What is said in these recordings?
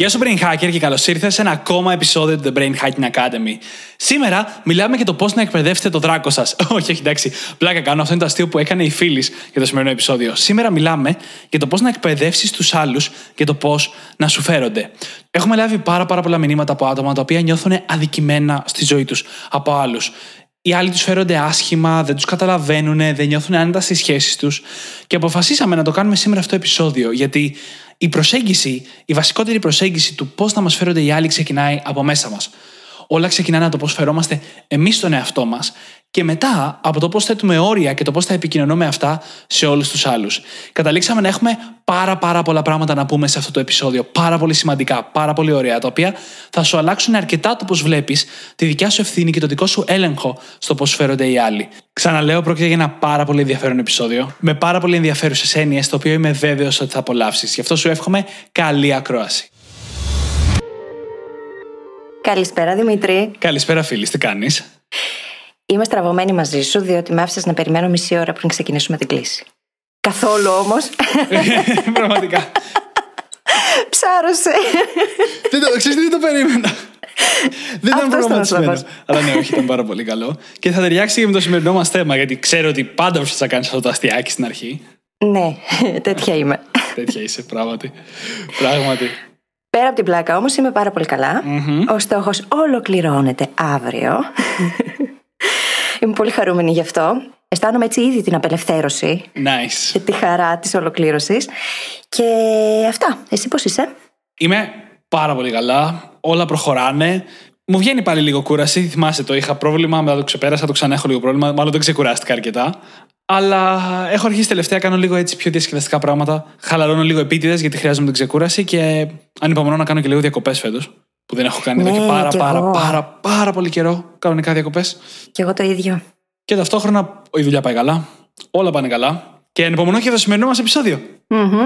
Γεια σου Brain Hacker και καλώς ήρθες σε ένα ακόμα επεισόδιο του The Brain Hacking Academy. Σήμερα μιλάμε για το πώς να εκπαιδεύσετε το δράκο σας. όχι, όχι, εντάξει. Πλάκα κάνω. Αυτό είναι το αστείο που έκανε η φίλης για το σημερινό επεισόδιο. Σήμερα μιλάμε για το πώς να εκπαιδεύσεις τους άλλους και το πώς να σου φέρονται. Έχουμε λάβει πάρα, πάρα πολλά μηνύματα από άτομα τα οποία νιώθουν αδικημένα στη ζωή τους από άλλους. Οι άλλοι τους φέρονται άσχημα, δεν τους καταλαβαίνουν, δεν νιώθουν άνετα στις σχέσεις τους. Και αποφασίσαμε να το κάνουμε σήμερα αυτό το επεισόδιο, γιατί η προσέγγιση, η βασικότερη προσέγγιση του πώς να μας φέρονται οι άλλοι ξεκινάει από μέσα μας. Όλα ξεκινάνε από το πώς φερόμαστε εμείς στον εαυτό μας και μετά από το πώς θέτουμε όρια και το πώς θα επικοινωνούμε αυτά σε όλους τους άλλους. Καταλήξαμε να έχουμε πάρα πάρα πολλά πράγματα να πούμε σε αυτό το επεισόδιο. Πάρα πολύ σημαντικά, πάρα πολύ ωραία, τα οποία θα σου αλλάξουν αρκετά το πώς βλέπεις τη δικιά σου ευθύνη και το δικό σου έλεγχο στο πώς φέρονται οι άλλοι. Ξαναλέω, πρόκειται για ένα πάρα πολύ ενδιαφέρον επεισόδιο, με πάρα πολύ ενδιαφέρουσες έννοιες, το οποίο είμαι βέβαιος ότι θα απολαύσεις. Γι' αυτό σου εύχομαι καλή ακρόαση. Καλησπέρα Δημήτρη. Καλησπέρα, φίλη, τι κάνεις; Είμαι στραβωμένη μαζί σου, διότι με άφησες να περιμένω μισή ώρα πριν ξεκινήσουμε την κλίση. Καθόλου όμως. Πραγματικά. Ψάρωσε. δεν το, ξέρεις, δεν το περίμενα. δεν ήταν Αυτός προγραμματισμένο. Αλλά ναι, όχι, ήταν πάρα πολύ καλό. Και θα ταιριάξει και με το σημερινό μας θέμα, γιατί ξέρω ότι πάντα προσπαθεί να κάνεις αυτό το αστιάκι στην αρχή. ναι, τέτοια είμαι. Τέτοια είσαι, πράγματι. Πράγματι. Πέρα από την πλάκα όμως είμαι πάρα πολύ καλά. Ο στόχος ολοκληρώνεται αύριο. Είμαι πολύ χαρούμενη γι' αυτό. Αισθάνομαι έτσι ήδη την απελευθέρωση Nice. και τη χαρά της ολοκλήρωσης. Και αυτά. Εσύ πώς είσαι; Είμαι πάρα πολύ καλά. Όλα προχωράνε. Μου βγαίνει πάλι λίγο κούραση. Θυμάσαι το είχα πρόβλημα, μετά το ξεπέρασα, το ξανά έχω λίγο πρόβλημα. Μάλλον δεν ξεκουράστηκα αρκετά. Αλλά έχω αρχίσει τελευταία, κάνω λίγο έτσι πιο διασκεδαστικά πράγματα. Χαλαρώνω λίγο επίτηδες γιατί χρειάζομαι την ξεκούραση και ανυπομονώ να κάνω και λίγο διακοπές φέτος. Που δεν έχω κάνει εδώ Ναι, και πάρα κι πάρα, εγώ. πάρα πάρα πολύ καιρό κανονικά διακοπές. Κι εγώ το ίδιο. Και ταυτόχρονα η δουλειά πάει καλά. Όλα πάνε καλά. Και ανυπομονώ και το σημερινό μας επεισόδιο. Μμμ.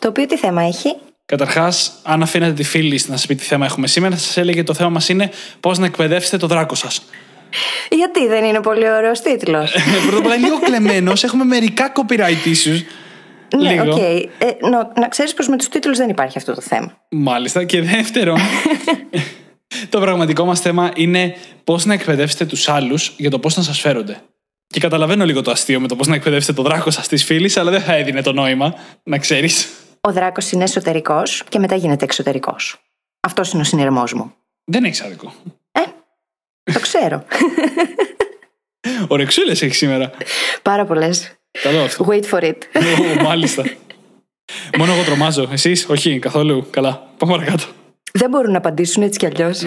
Το οποίο τι θέμα έχει; Καταρχάς, αν αφήνετε τη φίλη να σας πει τι θέμα έχουμε σήμερα, θα σας έλεγε το θέμα μας είναι πώς να εκπαιδεύσετε το δράκο σας. Γιατί δεν είναι πολύ ωραίος τίτλος; Πρώτα απ' όλα είναι λίγο κλεμμένος, έχουμε μερικά copyright issues. Ναι, Λίγο. οκ. Ε, νο- να ξέρεις πως με τους τίτλους δεν υπάρχει αυτό το θέμα. Μάλιστα. Και δεύτερον, το πραγματικό μας θέμα είναι πώς να εκπαιδεύσετε τους άλλους για το πώς να σας φέρονται. Και καταλαβαίνω λίγο το αστείο με το πώς να εκπαιδεύσετε το δράκο σας της φίλης, αλλά δεν θα έδινε το νόημα, να ξέρεις. Ο δράκος είναι εσωτερικός και μετά γίνεται εξωτερικός. Αυτός είναι ο συνειρμός μου. Δεν έχεις άδικο. Το ξέρω. Ωρεξούλες έχεις σήμερα. Πάρα πολλές. Καλό αυτό. Wait for it. Ω, Μάλιστα. Μόνο εγώ τρομάζω. Εσείς, όχι, καθόλου. Καλά. Πάμε παρακάτω. δεν μπορούν να απαντήσουν έτσι κι αλλιώς.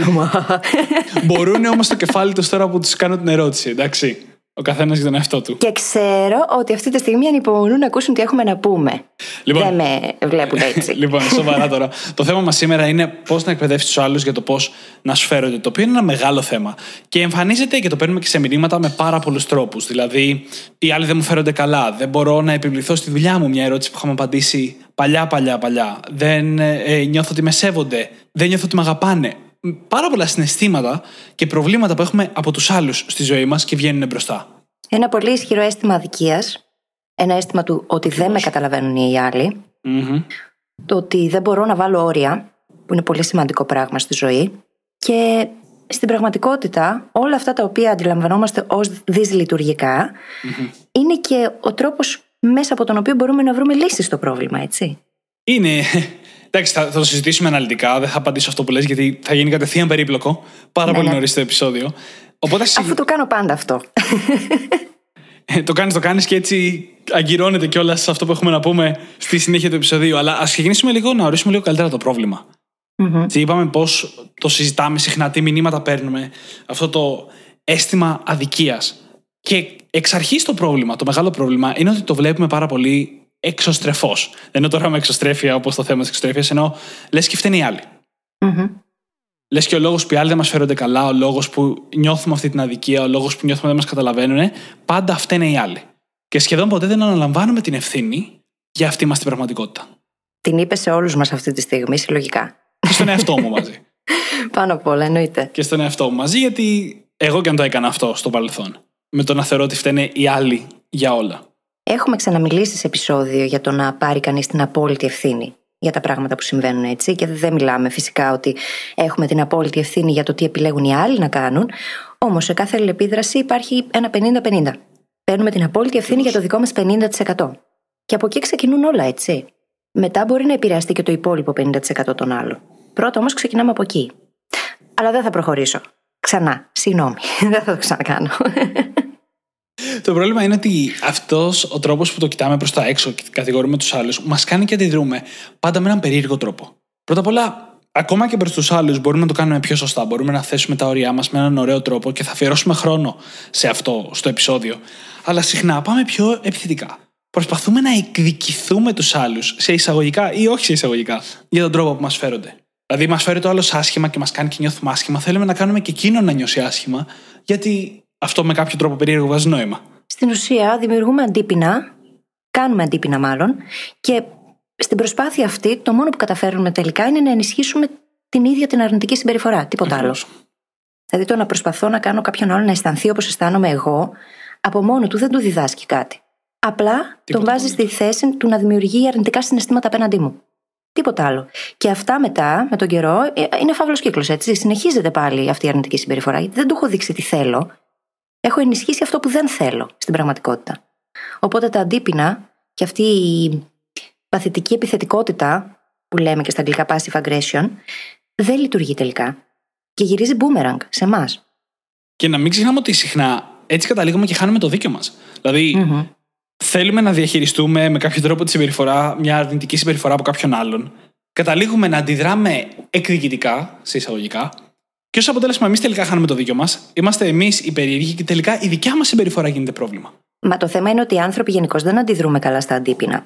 Μπορούν όμως το κεφάλι τους τώρα που τους κάνω την ερώτηση, εντάξει. Ο καθένας για τον εαυτό του. και ξέρω ότι αυτή τη στιγμή ανυπομονούν να ακούσουν τι έχουμε να πούμε. Λοιπόν. Δεν με βλέπουν έτσι. Λοιπόν, σοβαρά τώρα. το θέμα μας σήμερα είναι πώς να εκπαιδεύσεις τους άλλους για το πώς να σου φέρονται. Το οποίο είναι ένα μεγάλο θέμα. Και εμφανίζεται και το παίρνουμε και σε μηνύματα με πάρα πολλούς τρόπους. Δηλαδή, οι άλλοι δεν μου φέρονται καλά. Δεν μπορώ να επιβληθώ στη δουλειά μου. Μια ερώτηση που είχαμε απαντήσει παλιά, παλιά, παλιά. Δεν ε, ε, νιώθω ότι με σέβονται. Δεν νιώθω ότι με αγαπάνε. Πάρα πολλά συναισθήματα και προβλήματα που έχουμε από τους άλλους στη ζωή μας και βγαίνουν μπροστά. Ένα πολύ ισχυρό αίσθημα αδικίας. Ένα αίσθημα του ότι δεν με καταλαβαίνουν οι άλλοι. Μμμ. Το ότι δεν μπορώ να βάλω όρια, που είναι πολύ σημαντικό πράγμα στη ζωή. Και στην πραγματικότητα, όλα αυτά τα οποία αντιλαμβανόμαστε ως δυσλειτουργικά, είναι και ο τρόπος μέσα από τον οποίο μπορούμε να βρούμε λύσεις στο πρόβλημα, έτσι. Είναι. Εντάξει, θα, θα το συζητήσουμε αναλυτικά. Δεν θα απαντήσω αυτό που λες γιατί θα γίνει κατευθείαν περίπλοκο. Πάρα Ναι, πολύ ναι. νωρίς το επεισόδιο. Οπότε συ- Αφού το κάνω πάντα αυτό. ε, το κάνεις, το κάνεις και έτσι αγκυρώνεται κιόλας σε αυτό που έχουμε να πούμε στη συνέχεια του επεισοδίου. Αλλά ας ξεκινήσουμε λίγο να ορίσουμε λίγο καλύτερα το πρόβλημα. Μμμ. Τι είπαμε πώς το συζητάμε συχνά, τι μηνύματα παίρνουμε. Αυτό το αίσθημα αδικίας. Και εξ αρχής το πρόβλημα, το μεγάλο πρόβλημα, είναι ότι το βλέπουμε πάρα πολύ εξωστρεφώ. Δεν εννοώ τώρα με εξωστρέφεια όπως το θέμα της εξωστρέφειας, εννοώ λες και φταίνει οι άλλοι. Μμμ. Λες και ο λόγος που οι άλλοι δεν μας φέρονται καλά, ο λόγος που νιώθουμε αυτή την αδικία, ο λόγος που νιώθουμε δεν μας καταλαβαίνουν, πάντα φταίνε οι άλλοι. και σχεδόν ποτέ δεν αναλαμβάνουμε την ευθύνη για αυτή μας την πραγματικότητα. Την είπε σε όλους μας αυτή τη στιγμή, συλλογικά. Και στον εαυτό μου μαζί. Πάνω απ' όλα, εννοείται. Και στον εαυτό μου μαζί, γιατί εγώ και αν το έκανα αυτό στο παρελθόν. Με το να θεωρώ ότι φταίνε οι άλλοι για όλα. Έχουμε ξαναμιλήσει σε επεισόδιο για το να πάρει κανείς την απόλυτη ευθύνη για τα πράγματα που συμβαίνουν έτσι. Και δεν μιλάμε φυσικά ότι έχουμε την απόλυτη ευθύνη για το τι επιλέγουν οι άλλοι να κάνουν. Όμως σε κάθε αλληλεπίδραση υπάρχει ένα 50-50. Παίρνουμε την απόλυτη ευθύνη για το δικό μας 50%. Και από εκεί ξεκινούν όλα, έτσι. Μετά μπορεί να επηρεαστεί και το υπόλοιπο 50% των άλλων. Πρώτα όμως ξεκινάμε από εκεί. Αλλά δεν θα προχωρήσω. Ξανά. Συγγνώμη. δεν θα το ξανακάνω. Το πρόβλημα είναι ότι αυτός ο τρόπος που το κοιτάμε προς τα έξω και κατηγορούμε τους άλλους, μας κάνει και αντιδρούμε πάντα με έναν περίεργο τρόπο. Πρώτα απ' όλα, ακόμα και προς τους άλλους, μπορούμε να το κάνουμε πιο σωστά. Μπορούμε να θέσουμε τα όρια μας με έναν ωραίο τρόπο και θα αφιερώσουμε χρόνο σε αυτό στο επεισόδιο. Αλλά συχνά πάμε πιο επιθετικά. Προσπαθούμε να εκδικηθούμε τους άλλους σε εισαγωγικά ή όχι σε εισαγωγικά για τον τρόπο που μας φέρονται. Δηλαδή, μας φέρει το άλλο άσχημα και μας κάνει και νιώθουμε άσχημα. Θέλουμε να κάνουμε και εκείνο να νιώσει άσχημα, γιατί αυτό με κάποιο τρόπο περίεργο βάζει νόημα. Στην ουσία, δημιουργούμε αντίπεινα, κάνουμε αντίπεινα μάλλον, και στην προσπάθεια αυτή, το μόνο που καταφέρουμε τελικά είναι να ενισχύσουμε την ίδια την αρνητική συμπεριφορά. Τίποτα άλλο. Δηλαδή, το να προσπαθώ να κάνω κάποιον άλλο να αισθανθεί όπως αισθάνομαι εγώ, από μόνο του δεν του διδάσκει κάτι. Απλά τον βάζει στη θέση του να δημιουργεί αρνητικά συναισθήματα απέναντί μου. Τίποτα άλλο. Και αυτά μετά, με τον καιρό, ε, είναι φαύλος κύκλος, έτσι. Συνεχίζεται πάλι αυτή η αρνητική συμπεριφορά. Γιατί δεν του έχω δείξει τι θέλω. Έχω ενισχύσει αυτό που δεν θέλω στην πραγματικότητα. Οπότε τα αντίπεινα και αυτή η παθητική επιθετικότητα που λέμε και στα αγγλικά passive aggression δεν λειτουργεί τελικά. Και γυρίζει boomerang σε εμάς. Και να μην ξεχνάμε ότι συχνά έτσι καταλήγουμε και χάνουμε το δίκιο μας. δηλαδη mm-hmm θέλουμε να διαχειριστούμε με κάποιο τρόπο τη συμπεριφορά, μια αρνητική συμπεριφορά από κάποιον άλλον. Καταλήγουμε να αντιδράμε εκδικητικά, σε εισαγωγικά, και ως αποτέλεσμα εμείς τελικά χάνουμε το δίκιο μας. Είμαστε εμείς οι περίεργοι και τελικά η δικιά μας συμπεριφορά γίνεται πρόβλημα. Μα το θέμα είναι ότι οι άνθρωποι γενικώς δεν αντιδρούμε καλά στα αντίπεινα.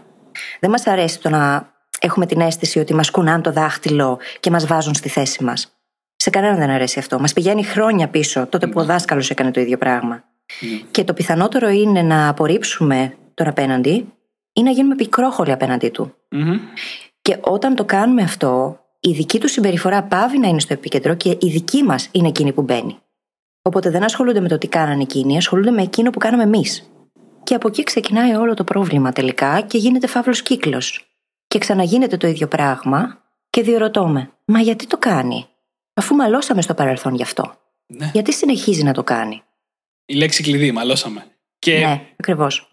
Δεν μας αρέσει το να έχουμε την αίσθηση ότι μας κουνάνε το δάχτυλο και μας βάζουν στη θέση μας. Σε κανέναν δεν αρέσει αυτό. Μας πηγαίνει χρόνια πίσω, τότε που ο δάσκαλος έκανε το ίδιο πράγμα. Ναι. Και το πιθανότερο είναι να απορρίψουμε τον απέναντι ή να γίνουμε πικρόχολοι απέναντί του. Και όταν το κάνουμε αυτό, η δική του συμπεριφορά πάβει να είναι στο επίκεντρο και η δική μας είναι εκείνη που μπαίνει. Οπότε δεν ασχολούνται με το τι κάνανε εκείνοι, ασχολούνται με εκείνο που κάναμε εμείς. Και από εκεί ξεκινάει όλο το πρόβλημα τελικά και γίνεται φαύλος κύκλος. Και ξαναγίνεται το ίδιο πράγμα και διορωτώ με, μα γιατί το κάνει, αφού μαλώσαμε στο παρελθόν γι' αυτό. Ναι. Γιατί συνεχίζει να το κάνει; Η λέξη κλειδί, μαλώσαμε. Και... Ναι, ακριβώς.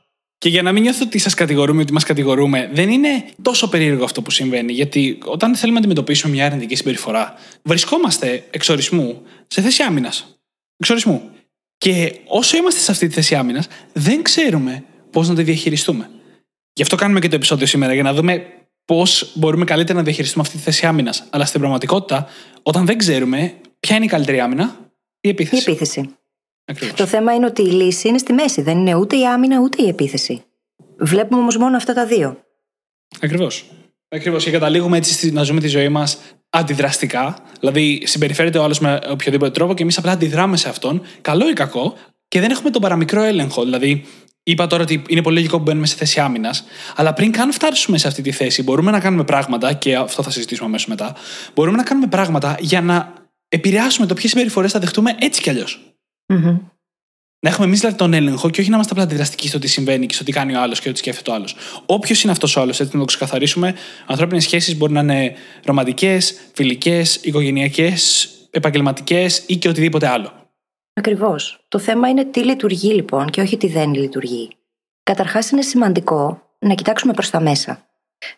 Και για να μην νιώθω ότι σας κατηγορούμε, ότι μας κατηγορούμε, δεν είναι τόσο περίεργο αυτό που συμβαίνει. Γιατί όταν θέλουμε να αντιμετωπίσουμε μια αρνητική συμπεριφορά, βρισκόμαστε εξορισμού σε θέση άμυνας. Εξορισμού. Και όσο είμαστε σε αυτή τη θέση άμυνας, δεν ξέρουμε πώς να τη διαχειριστούμε. Γι' αυτό κάνουμε και το επεισόδιο σήμερα, για να δούμε πώς μπορούμε καλύτερα να διαχειριστούμε αυτή τη θέση άμυνας. Αλλά στην πραγματικότητα, όταν δεν ξέρουμε ποια είναι η καλύτερη άμυνα, η επίθεση. Η επίθεση. Το θέμα είναι ότι η λύση είναι στη μέση. Δεν είναι ούτε η άμυνα ούτε η επίθεση. Βλέπουμε όμως μόνο αυτά τα δύο. Ακριβώς. Ακριβώς. Και καταλήγουμε έτσι να ζούμε τη ζωή μας αντιδραστικά. Δηλαδή, συμπεριφέρεται ο άλλος με οποιοδήποτε τρόπο και εμείς απλά αντιδράμε σε αυτόν, καλό ή κακό, και δεν έχουμε τον παραμικρό έλεγχο. Δηλαδή, είπα τώρα ότι είναι πολύ λογικό που μπαίνουμε σε θέση άμυνας, αλλά πριν καν φτάσουμε σε αυτή τη θέση, μπορούμε να κάνουμε πράγματα, και αυτό θα συζητήσουμε αμέσως μετά, μπορούμε να κάνουμε πράγματα για να επηρεάσουμε το ποιες συμπεριφορές θα δεχτούμε έτσι κι αλλιώς. Mm-hmm. Να έχουμε εμείς δηλαδή τον έλεγχο και όχι να είμαστε απλά αντιδραστικοί στο τι συμβαίνει και στο τι κάνει ο άλλος και ό,τι σκέφτεται ο άλλος. Όποιος είναι αυτός ο άλλος, έτσι να το ξεκαθαρίσουμε, ανθρώπινες σχέσεις μπορεί να είναι ρομαντικές, φιλικές, οικογενειακές, επαγγελματικές ή και οτιδήποτε άλλο. Ακριβώς. Το θέμα είναι τι λειτουργεί λοιπόν και όχι τι δεν λειτουργεί. Καταρχάς είναι σημαντικό να κοιτάξουμε προς τα μέσα.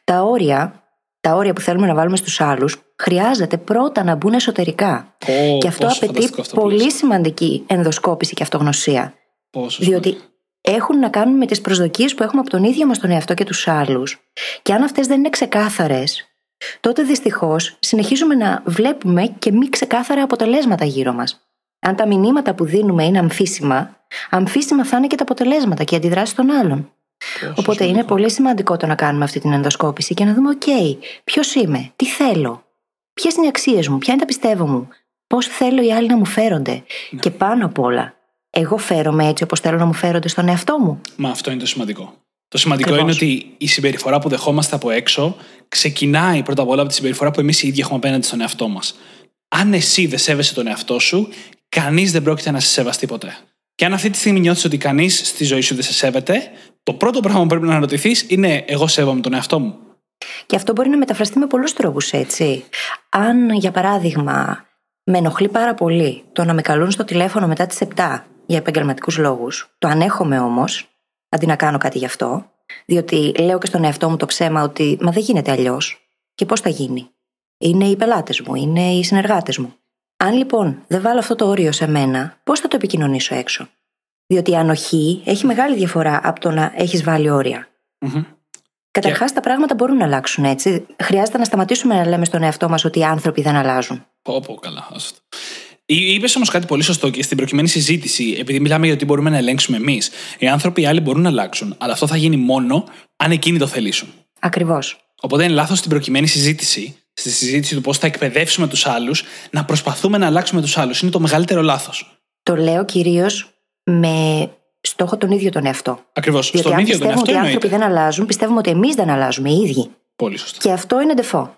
Τα όρια τα όρια που θέλουμε να βάλουμε στους άλλους, χρειάζεται πρώτα να μπουν εσωτερικά. και αυτό απαιτεί πολύ σημαντική ενδοσκόπηση και αυτογνωσία. Πόσο διότι έχουν να κάνουν με τις προσδοκίες που έχουμε από τον ίδιο μας τον εαυτό και τους άλλους. Και αν αυτές δεν είναι ξεκάθαρες, τότε δυστυχώς συνεχίζουμε να βλέπουμε και μη ξεκάθαρα αποτελέσματα γύρω μας. Αν τα μηνύματα που δίνουμε είναι αμφίσιμα, αμφίσιμα θα είναι και τα αποτελέσματα και οι αντιδράσεις των άλλων. Οπότε είναι πολύ σημαντικό το να κάνουμε αυτή την ενδοσκόπηση και να δούμε, OK, ποιος είμαι, τι θέλω, ποιες είναι οι αξίες μου, ποια είναι τα πιστεύω μου, πώς θέλω οι άλλοι να μου φέρονται. Ναι. Και πάνω απ' όλα, εγώ φέρομαι έτσι όπως θέλω να μου φέρονται στον εαυτό μου. Μα αυτό είναι το σημαντικό. Το σημαντικό Ακριβώς. είναι ότι η συμπεριφορά που δεχόμαστε από έξω ξεκινάει πρώτα απ' όλα από τη συμπεριφορά που εμείς οι ίδιοι έχουμε απέναντι στον εαυτό μας. Αν εσύ δεν σέβεσαι τον εαυτό σου, κανείς δεν πρόκειται να σε σεβαστεί ποτέ. Και αν αυτή τη στιγμή νιώθεις ότι κανείς στη ζωή σου δεν σε σέβεται, το πρώτο πράγμα που πρέπει να αναρωτηθείς είναι εγώ σέβομαι τον εαυτό μου. Και αυτό μπορεί να μεταφραστεί με πολλούς τρόπους, έτσι. Αν, για παράδειγμα, με ενοχλεί πάρα πολύ το να με καλούν στο τηλέφωνο μετά τις 7 για επαγγελματικούς λόγους, το ανέχομαι όμως, αντί να κάνω κάτι γι' αυτό, διότι λέω και στον εαυτό μου το ψέμα ότι μα δεν γίνεται αλλιώς. Και πώς θα γίνει. Είναι οι πελάτες μου, είναι οι συνεργάτες μου. Αν λοιπόν δεν βάλω αυτό το όριο σε μένα, πώς θα το επικοινωνήσω έξω; Διότι η ανοχή έχει μεγάλη διαφορά από το να έχεις βάλει όρια. Καταρχάς, τα πράγματα μπορούν να αλλάξουν έτσι. Χρειάζεται να σταματήσουμε να λέμε στον εαυτό μας ότι οι άνθρωποι δεν αλλάζουν. Πω, πω, καλά. άστο. Είπες όμως κάτι πολύ σωστό και στην προκειμένη συζήτηση, επειδή μιλάμε για ότι μπορούμε να ελέγξουμε εμείς. Οι άνθρωποι οι άλλοι μπορούν να αλλάξουν, αλλά αυτό θα γίνει μόνο αν εκείνοι το θελήσουν. Ακριβώς. Οπότε είναι λάθος στην προκειμένη συζήτηση, στη συζήτηση του πώς θα εκπαιδεύσουμε τους άλλους, να προσπαθούμε να αλλάξουμε τους άλλους. Είναι το μεγαλύτερο λάθος. Το λέω κυρίως με στόχο τον ίδιο τον εαυτό. Ακριβώς. Διότι Στον αν ίδιο τον πιστεύουμε εαυτό ότι οι άνθρωποι εννοείται. δεν αλλάζουν, πιστεύουμε ότι εμείς δεν αλλάζουμε οι ίδιοι. Πολύ σωστό. Και αυτό είναι ντεφό.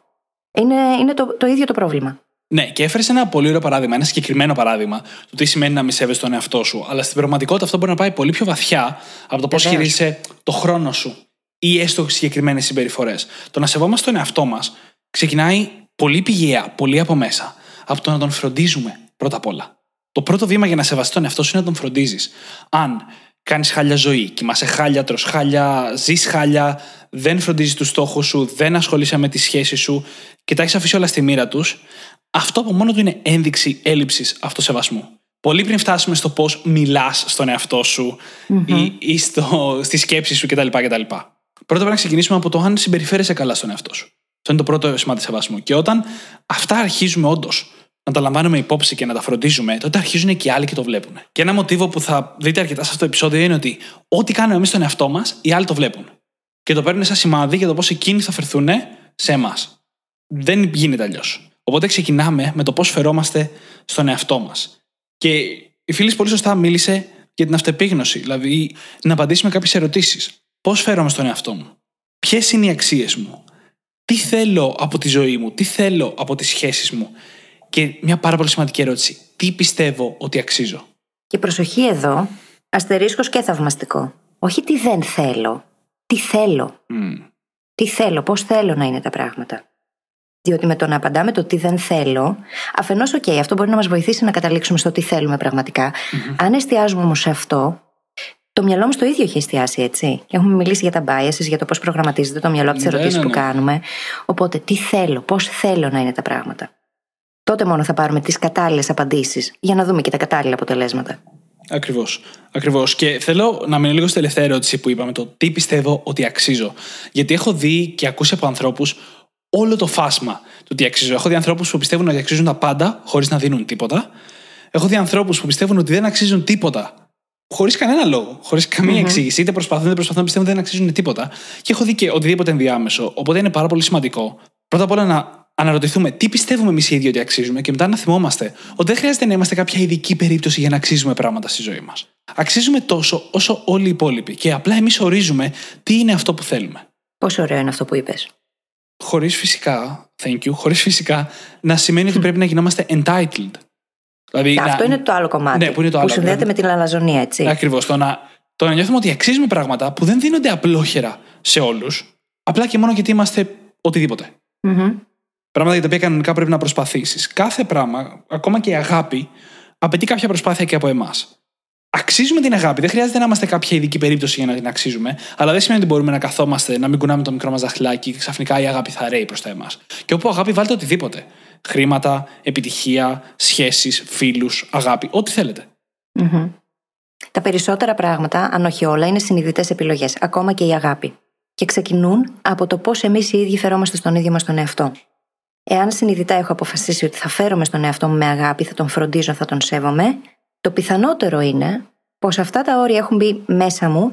Είναι, είναι το, το ίδιο το πρόβλημα. Ναι, και έφερες ένα πολύ ωραίο παράδειγμα, ένα συγκεκριμένο παράδειγμα του τι σημαίνει να μη σέβεσαι τον εαυτό σου. Αλλά στην πραγματικότητα αυτό μπορεί να πάει πολύ πιο βαθιά από το πώς Βεβαίως. χειρίζεσαι το χρόνο σου ή έστω συγκεκριμένες συμπεριφορές. Το να σεβόμαστε τον εαυτό μας ξεκινάει πολύ πηγαία, πολύ από μέσα, από το να τον φροντίζουμε πρώτα απ' όλα. Το πρώτο βήμα για να σεβαστεί τον εαυτό σου είναι να τον φροντίζεις. Αν κάνεις χάλια ζωή, κοιμάσαι χάλια, τρως χάλια, ζεις χάλια, δεν φροντίζεις τους στόχους σου, δεν ασχολείσαι με τη σχέση σου και τα έχεις αφήσει όλα στη μοίρα τους, αυτό από μόνο του είναι ένδειξη έλλειψης αυτοσεβασμού. Πολύ πριν φτάσουμε στο πώς μιλάς στον εαυτό σου ή, ή στο, στη σκέψη σου κτλ. κτλ. Πρώτα πρέπει να ξεκινήσουμε από το αν συμπεριφέρεσαι καλά στον εαυτό σου. Αυτό είναι το πρώτο σημάδι σεβασμού. Και όταν αυτά αρχίζουμε όντως να τα λαμβάνουμε υπόψη και να τα φροντίζουμε, τότε αρχίζουν και οι άλλοι και το βλέπουν. Και ένα μοτίβο που θα δείτε αρκετά σε αυτό το επεισόδιο είναι ότι ό,τι κάνουμε εμείς στον εαυτό μας, οι άλλοι το βλέπουν. Και το παίρνουν σαν σημάδι για το πώς εκείνοι θα φερθούν σε εμάς. Δεν γίνεται αλλιώς. Οπότε ξεκινάμε με το πώς φερόμαστε στον εαυτό μας. Και η φίλη πολύ σωστά μίλησε για την αυτεπίγνωση, δηλαδή να απαντήσουμε κάποιες ερωτήσεις. Πώς φέρομαι στον εαυτό μου, Ποιες είναι οι αξίες μου, Τι θέλω από τη ζωή μου, Τι θέλω από τις σχέσεις μου; Και μια πάρα πολύ σημαντική ερώτηση. Τι πιστεύω ότι αξίζω; Και προσοχή εδώ, αστερίσκος και θαυμαστικό. Όχι τι δεν θέλω, τι θέλω. Μμμ. Τι θέλω, πώς θέλω να είναι τα πράγματα. Διότι με το να απαντάμε το τι δεν θέλω, αφενός, οκ, αυτό μπορεί να μας βοηθήσει να καταλήξουμε στο τι θέλουμε πραγματικά. Αν εστιάζουμε όμως σε αυτό, το μυαλό μου στο ίδιο έχει εστιάσει, έτσι. Και έχουμε μιλήσει για τα biases, για το πώς προγραμματίζεται το μυαλό από τις Ναι, ερωτήσεις ναι, που ναι. κάνουμε. Οπότε, τι θέλω, πώς θέλω να είναι τα πράγματα. Τότε μόνο θα πάρουμε τις κατάλληλες απαντήσεις για να δούμε και τα κατάλληλα αποτελέσματα. Ακριβώς. Ακριβώς. Και θέλω να μείνω λίγο στη τελευταία ερώτηση που είπαμε, το τι πιστεύω ότι αξίζω. Γιατί έχω δει και ακούσει από ανθρώπους όλο το φάσμα του τι αξίζω. Έχω δει ανθρώπους που πιστεύουν ότι αξίζουν τα πάντα χωρίς να δίνουν τίποτα. Έχω δει ανθρώπους που πιστεύουν ότι δεν αξίζουν τίποτα χωρίς κανένα λόγο, χωρίς καμία εξήγηση. Είτε προσπαθούν, είτε προσπαθούν να πιστεύουν ότι δεν αξίζουν τίποτα. Και έχω δει και οτιδήποτε ενδιάμεσο. Οπότε είναι πάρα πολύ σημαντικό πρώτα απ' όλα να αναρωτηθούμε τι πιστεύουμε εμείς οι ίδιοι ότι αξίζουμε και μετά να θυμόμαστε ότι δεν χρειάζεται να είμαστε κάποια ειδική περίπτωση για να αξίζουμε πράγματα στη ζωή μας. Αξίζουμε τόσο όσο όλοι οι υπόλοιποι και απλά εμείς ορίζουμε τι είναι αυτό που θέλουμε. Πόσο ωραίο είναι αυτό που είπες. Χωρίς φυσικά, thank you, χωρίς φυσικά να σημαίνει ότι πρέπει να γινόμαστε entitled. Δηλαδή, Αυτό είναι το άλλο κομμάτι. Ναι, που είναι το άλλο. συνδέεται με την αλαζονία, έτσι. Ακριβώς. Το να, το να νιώθουμε ότι αξίζουμε πράγματα που δεν δίνονται απλόχερα σε όλους, απλά και μόνο γιατί είμαστε οτιδήποτε. Μμμ. Πράγματα για τα οποία κανονικά πρέπει να προσπαθήσεις. Κάθε πράγμα, ακόμα και η αγάπη, απαιτεί κάποια προσπάθεια και από εμάς. Αξίζουμε την αγάπη. Δεν χρειάζεται να είμαστε κάποια ειδική περίπτωση για να την αξίζουμε, αλλά δεν σημαίνει ότι μπορούμε να καθόμαστε, να μην κουνάμε το μικρό μας δαχτυλάκι και ξαφνικά η αγάπη θα ρέει προς τα εμάς. Και όπου αγάπη, βάλτε οτιδήποτε. Χρήματα, επιτυχία, σχέσεις, φίλους, αγάπη, ό,τι θέλετε. Μμμ. Τα περισσότερα πράγματα, αν όχι όλα, είναι συνειδητές επιλογές, ακόμα και η αγάπη. Και ξεκινούν από το πώς εμείς οι ίδιοι φερόμαστε στον ίδιο μας τον εαυτό. Εάν συνειδητά έχω αποφασίσει ότι θα φέρομαι στον εαυτό μου με αγάπη, θα τον φροντίζω, θα τον σέβομαι, το πιθανότερο είναι πως αυτά τα όρια έχουν μπει μέσα μου.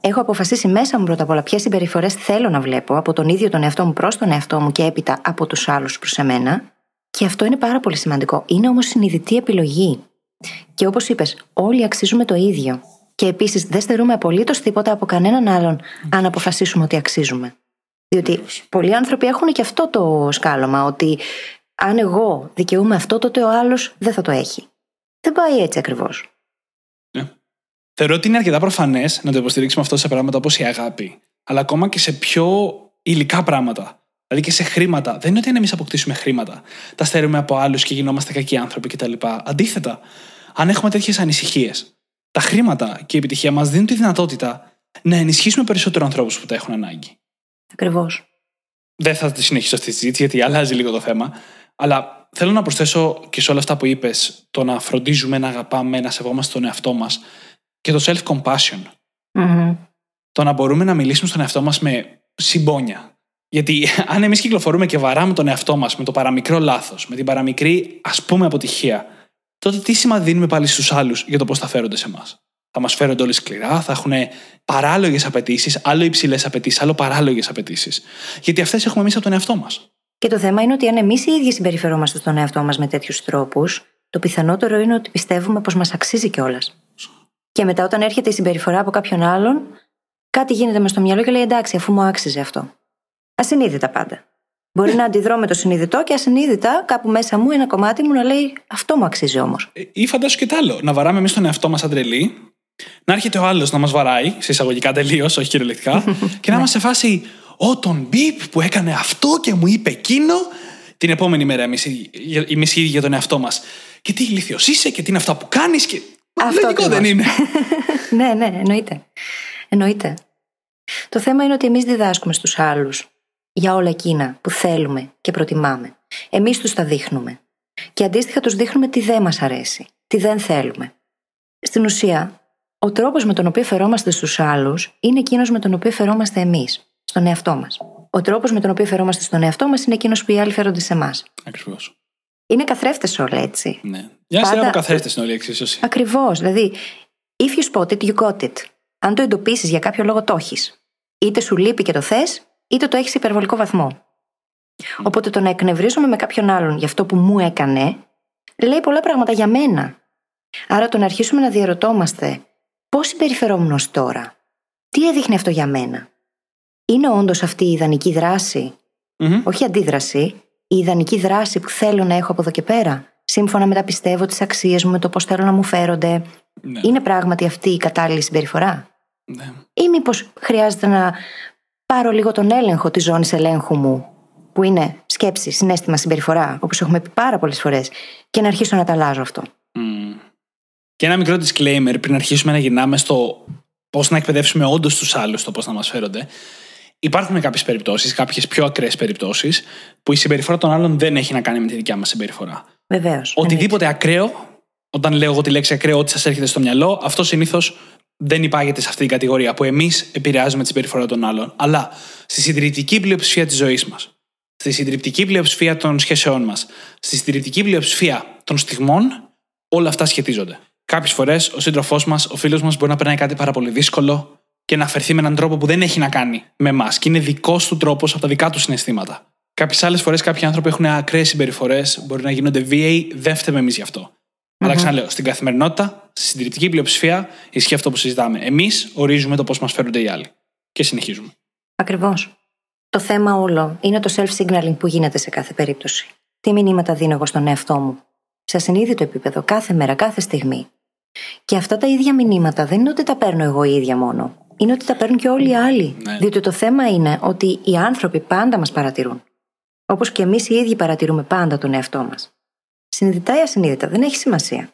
Έχω αποφασίσει μέσα μου πρώτα απ' όλα ποιες συμπεριφορές θέλω να βλέπω από τον ίδιο τον εαυτό μου προς τον εαυτό μου και έπειτα από τους άλλους προς εμένα. Και αυτό είναι πάρα πολύ σημαντικό. Είναι όμως συνειδητή επιλογή. Και όπως είπες, όλοι αξίζουμε το ίδιο. Και επίσης δεν στερούμε απολύτως τίποτα από κανέναν άλλον, αν αποφασίσουμε ότι αξίζουμε. Διότι πολλοί άνθρωποι έχουν και αυτό το σκάλωμα, ότι αν εγώ δικαιούμαι αυτό, τότε ο άλλος δεν θα το έχει. Δεν πάει έτσι ακριβώς. Ναι. Θεωρώ ότι είναι αρκετά προφανές να το υποστηρίξουμε αυτό σε πράγματα όπως η αγάπη, αλλά ακόμα και σε πιο υλικά πράγματα. Δηλαδή και σε χρήματα. Δεν είναι ότι αν εμείς αποκτήσουμε χρήματα, τα στερούμε από άλλους και γινόμαστε κακοί άνθρωποι κτλ. Αντίθετα, αν έχουμε τέτοιες ανησυχίες, τα χρήματα και η επιτυχία μας δίνουν τη δυνατότητα να ενισχύσουμε περισσότερο ανθρώπους που τα έχουν ανάγκη. Ακριβώς. Δεν θα τη συνεχίσω αυτή τη συζήτηση γιατί αλλάζει λίγο το θέμα. Αλλά θέλω να προσθέσω και σε όλα αυτά που είπες, το να φροντίζουμε, να αγαπάμε, να σεβόμαστε τον εαυτό μας και το self-compassion. Mm-hmm. Το να μπορούμε να μιλήσουμε στον εαυτό μας με συμπόνια. Γιατί αν εμείς κυκλοφορούμε και βαράμε τον εαυτό μας με το παραμικρό λάθος, με την παραμικρή ας πούμε αποτυχία, τότε τι σημαίνει δίνουμε πάλι στους άλλους για το πώς θα φέρονται σε εμάς; Θα μας φέρονται όλοι σκληρά, θα έχουν παράλογες απαιτήσεις, άλλο υψηλές απαιτήσεις, άλλο παράλογες απαιτήσεις. Γιατί αυτές έχουμε εμείς από τον εαυτό μας. Και το θέμα είναι ότι αν εμείς οι ίδιοι συμπεριφερόμαστε στον εαυτό μας με τέτοιους τρόπους, το πιθανότερο είναι ότι πιστεύουμε πως μας αξίζει κιόλας. Και μετά, όταν έρχεται η συμπεριφορά από κάποιον άλλον, κάτι γίνεται μες στο μυαλό και λέει εντάξει, αφού μου άξιζε αυτό. Ασυνείδητα πάντα. Μπορεί να αντιδρώ με το συνειδητό και ασυνείδητα κάπου μέσα μου ένα κομμάτι μου να λέει Αυτό μου αξίζει όμως. Ε, ή φαντάσου και τ' άλλο. Να βαράμε εμείς τον εαυτό μας σαν τρελή, να έρχεται ο άλλος να μας βαράει, σε εισαγωγικά τελείως, όχι κυριολεκτικά, και να είμαστε σε φάση Ω τον μπιπ που έκανε αυτό και μου είπε εκείνο. Την επόμενη μέρα εμείς οι ίδιοι για τον εαυτό μας. Και τι ηλίθιος είσαι και τι είναι αυτά που κάνεις. Και... Αυτό Λογικό δεν είναι. ναι, ναι, εννοείται. Εννοείται. Το θέμα είναι ότι εμείς διδάσκουμε στους άλλους για όλα εκείνα που θέλουμε και προτιμάμε. Εμείς τους τα δείχνουμε. Και αντίστοιχα τους δείχνουμε τι δεν μας αρέσει, τι δεν θέλουμε. Στην ουσία, ο τρόπος με τον οποίο φερόμαστε στους άλλους είναι εκείνος με τον οποίο φερόμαστε εμείς, στον εαυτό μας. Ο τρόπος με τον οποίο φερόμαστε στον εαυτό μας είναι εκείνος που οι άλλοι φέρονται σε εμάς. Ακριβώς. Είναι καθρέφτες όλα έτσι. Ναι. Για να Πάντα... από καθρέφτες είναι όλη η εξίσωση. Ακριβώς. Δηλαδή, if you spot it, you got it. Αν το εντοπίσεις για κάποιο λόγο, το έχεις. Είτε σου λείπει και το θες, είτε το έχεις σε υπερβολικό βαθμό. Οπότε το να εκνευρίζομαι με κάποιον άλλον για αυτό που μου έκανε, λέει πολλά πράγματα για μένα. Άρα το να αρχίσουμε να διαρωτόμαστε πώς συμπεριφερόμουν τώρα, τι έδειχνε αυτό για μένα; Είναι όντως αυτή η ιδανική όχι αντίδραση, η ιδανική δράση που θέλω να έχω από εδώ και πέρα, σύμφωνα με τα πιστεύω, τις αξίες μου, με το πώς θέλω να μου φέρονται. Ναι. Είναι πράγματι αυτή η κατάλληλη συμπεριφορά; Ναι. Ή μήπως χρειάζεται να πάρω λίγο τον έλεγχο της ζώνης ελέγχου μου, που είναι σκέψη, συνέστημα, συμπεριφορά, όπως έχουμε πει πάρα πολλές φορές, και να αρχίσω να τα αλλάζω αυτό; Και ένα μικρό disclaimer πριν αρχίσουμε να γυρνάμε στο πώς να εκπαιδεύσουμε όντως τους άλλους το πώς να μας φέρονται. Υπάρχουν κάποιες περιπτώσεις, κάποιες πιο ακραίες περιπτώσεις, που η συμπεριφορά των άλλων δεν έχει να κάνει με τη δικιά μας συμπεριφορά. Βεβαίως. Οτιδήποτε ακραίο, όταν λέω εγώ τη λέξη ακραίο, ό,τι σας έρχεται στο μυαλό, αυτό συνήθως δεν υπάγεται σε αυτή την κατηγορία που εμείς επηρεάζουμε τη συμπεριφορά των άλλων. Αλλά στη συντριπτική πλειοψηφία της ζωής μας, στη συντριπτική πλειοψηφία των σχέσεών μας, στη συντριπτική πλειοψηφία των στιγμών, όλα αυτά σχετίζονται. Κάποιες φορές ο σύντροφός μας, ο φίλος μας μπορεί να περνάει κάτι πάρα πολύ δύσκολο και να αφαιρθεί με έναν τρόπο που δεν έχει να κάνει με εμάς και είναι δικός του τρόπος από τα δικά του συναισθήματα. Κάποιες άλλες φορές κάποιοι άνθρωποι έχουν ακραίες συμπεριφορές, μπορεί να γίνονται VA, δεν φταίμε εμείς γι' αυτό. Mm-hmm. Αλλά ξαναλέω, στην καθημερινότητα, στη συντηρητική πλειοψηφία, ισχύει αυτό που συζητάμε. Εμείς ορίζουμε το πώς μας φέρονται οι άλλοι. Και συνεχίζουμε. Ακριβώς. Το θέμα όλο είναι το self-signaling που γίνεται σε κάθε περίπτωση. Τι μηνύματα δίνω εγώ στον εαυτό μου; Σε ασυνείδητο επίπεδο, κάθε μέρα, κάθε στιγμή. Και αυτά τα ίδια μηνύματα δεν είναι ότι τα παίρνω εγώ η ίδια μόνο. Είναι ότι τα παίρνουν και όλοι οι άλλοι. Ναι. Διότι το θέμα είναι ότι οι άνθρωποι πάντα μας παρατηρούν. Όπως και εμείς οι ίδιοι παρατηρούμε πάντα τον εαυτό μας. Συνειδητά ή ασυνείδητα, δεν έχει σημασία.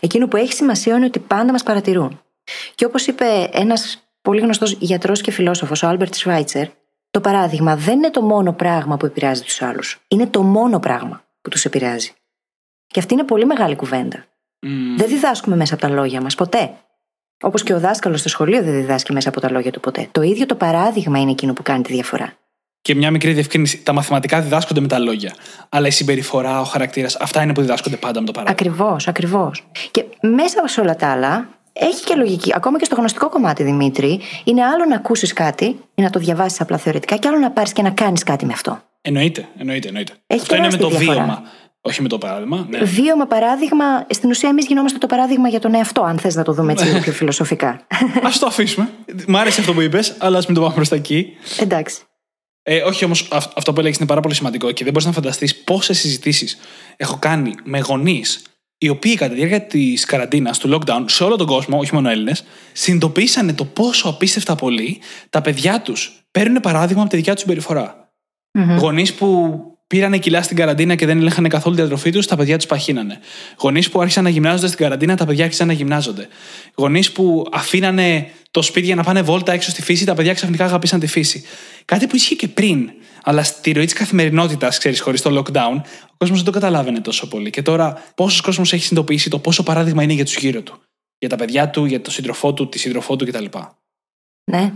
Εκείνο που έχει σημασία είναι ότι πάντα μας παρατηρούν. Και όπως είπε ένας πολύ γνωστός γιατρός και φιλόσοφος, ο Άλμπερτ Σβάιτσερ, το παράδειγμα δεν είναι το μόνο πράγμα που επηρεάζει τους άλλους. Είναι το μόνο πράγμα που τους επηρεάζει. Και αυτή είναι πολύ μεγάλη κουβέντα. Δεν διδάσκουμε μέσα από τα λόγια μας, ποτέ. Όπως και ο δάσκαλος στο σχολείο δεν διδάσκει μέσα από τα λόγια του ποτέ. Το ίδιο το παράδειγμα είναι εκείνο που κάνει τη διαφορά. Και μια μικρή διευκρίνιση. Τα μαθηματικά διδάσκονται με τα λόγια. Αλλά η συμπεριφορά, ο χαρακτήρας, αυτά είναι που διδάσκονται πάντα με το παράδειγμα. Ακριβώς, ακριβώς. Και μέσα σε όλα τα άλλα, έχει και λογική. Ακόμα και στο γνωστικό κομμάτι, Δημήτρη, είναι άλλο να ακούσεις κάτι ή να το διαβάσεις απλά θεωρητικά, και άλλο να πάρεις και να κάνεις κάτι με αυτό. Εννοείται, εννοείται, εννοείται. Έχει αυτό είναι με το διαφορά. βίωμα. Όχι με το παράδειγμα. Ναι. Βίωμα παράδειγμα, στην ουσία εμείς γινόμαστε το παράδειγμα για τον εαυτό, αν θες να το δούμε έτσι λίγο πιο φιλοσοφικά. Α το αφήσουμε. Μ' άρεσε αυτό που είπες, αλλά ας μην το πάμε προς τα εκεί. Εντάξει. Ε, όχι όμως, αυτό που έλεγες είναι πάρα πολύ σημαντικό και δεν μπορείς να φανταστείς πόσες συζητήσεις έχω κάνει με γονείς οι οποίοι κατά τη διάρκεια της καραντίνας, του lockdown, σε όλο τον κόσμο, όχι μόνο Έλληνες, συνειδητοποίησαν το πόσο απίστευτα πολύ τα παιδιά τους παίρνουν παράδειγμα από τη δικιά τους συμπεριφορά. Mm-hmm. Γονείς που πήραν κιλά στην καραντίνα και δεν έλεγχαν καθόλου τη διατροφή τους, τα παιδιά τους παχύνανε. Γονείς που άρχισαν να γυμνάζονται στην καραντίνα, τα παιδιά άρχισαν να γυμνάζονται. Γονείς που αφήνανε το σπίτι για να πάνε βόλτα έξω στη φύση, τα παιδιά ξαφνικά αγαπήσαν τη φύση. Κάτι που ίσχυε και πριν, αλλά στη ροή της καθημερινότητας, ξέρεις, χωρίς το lockdown, ο κόσμος δεν το καταλάβαινε τόσο πολύ. Και τώρα, πόσος κόσμος έχει συνειδητοποιήσει το πόσο παράδειγμα είναι για τους γύρω του. Για τα παιδιά του, για τον σύντροφό του, τη σύντροφό του κτλ. Ναι.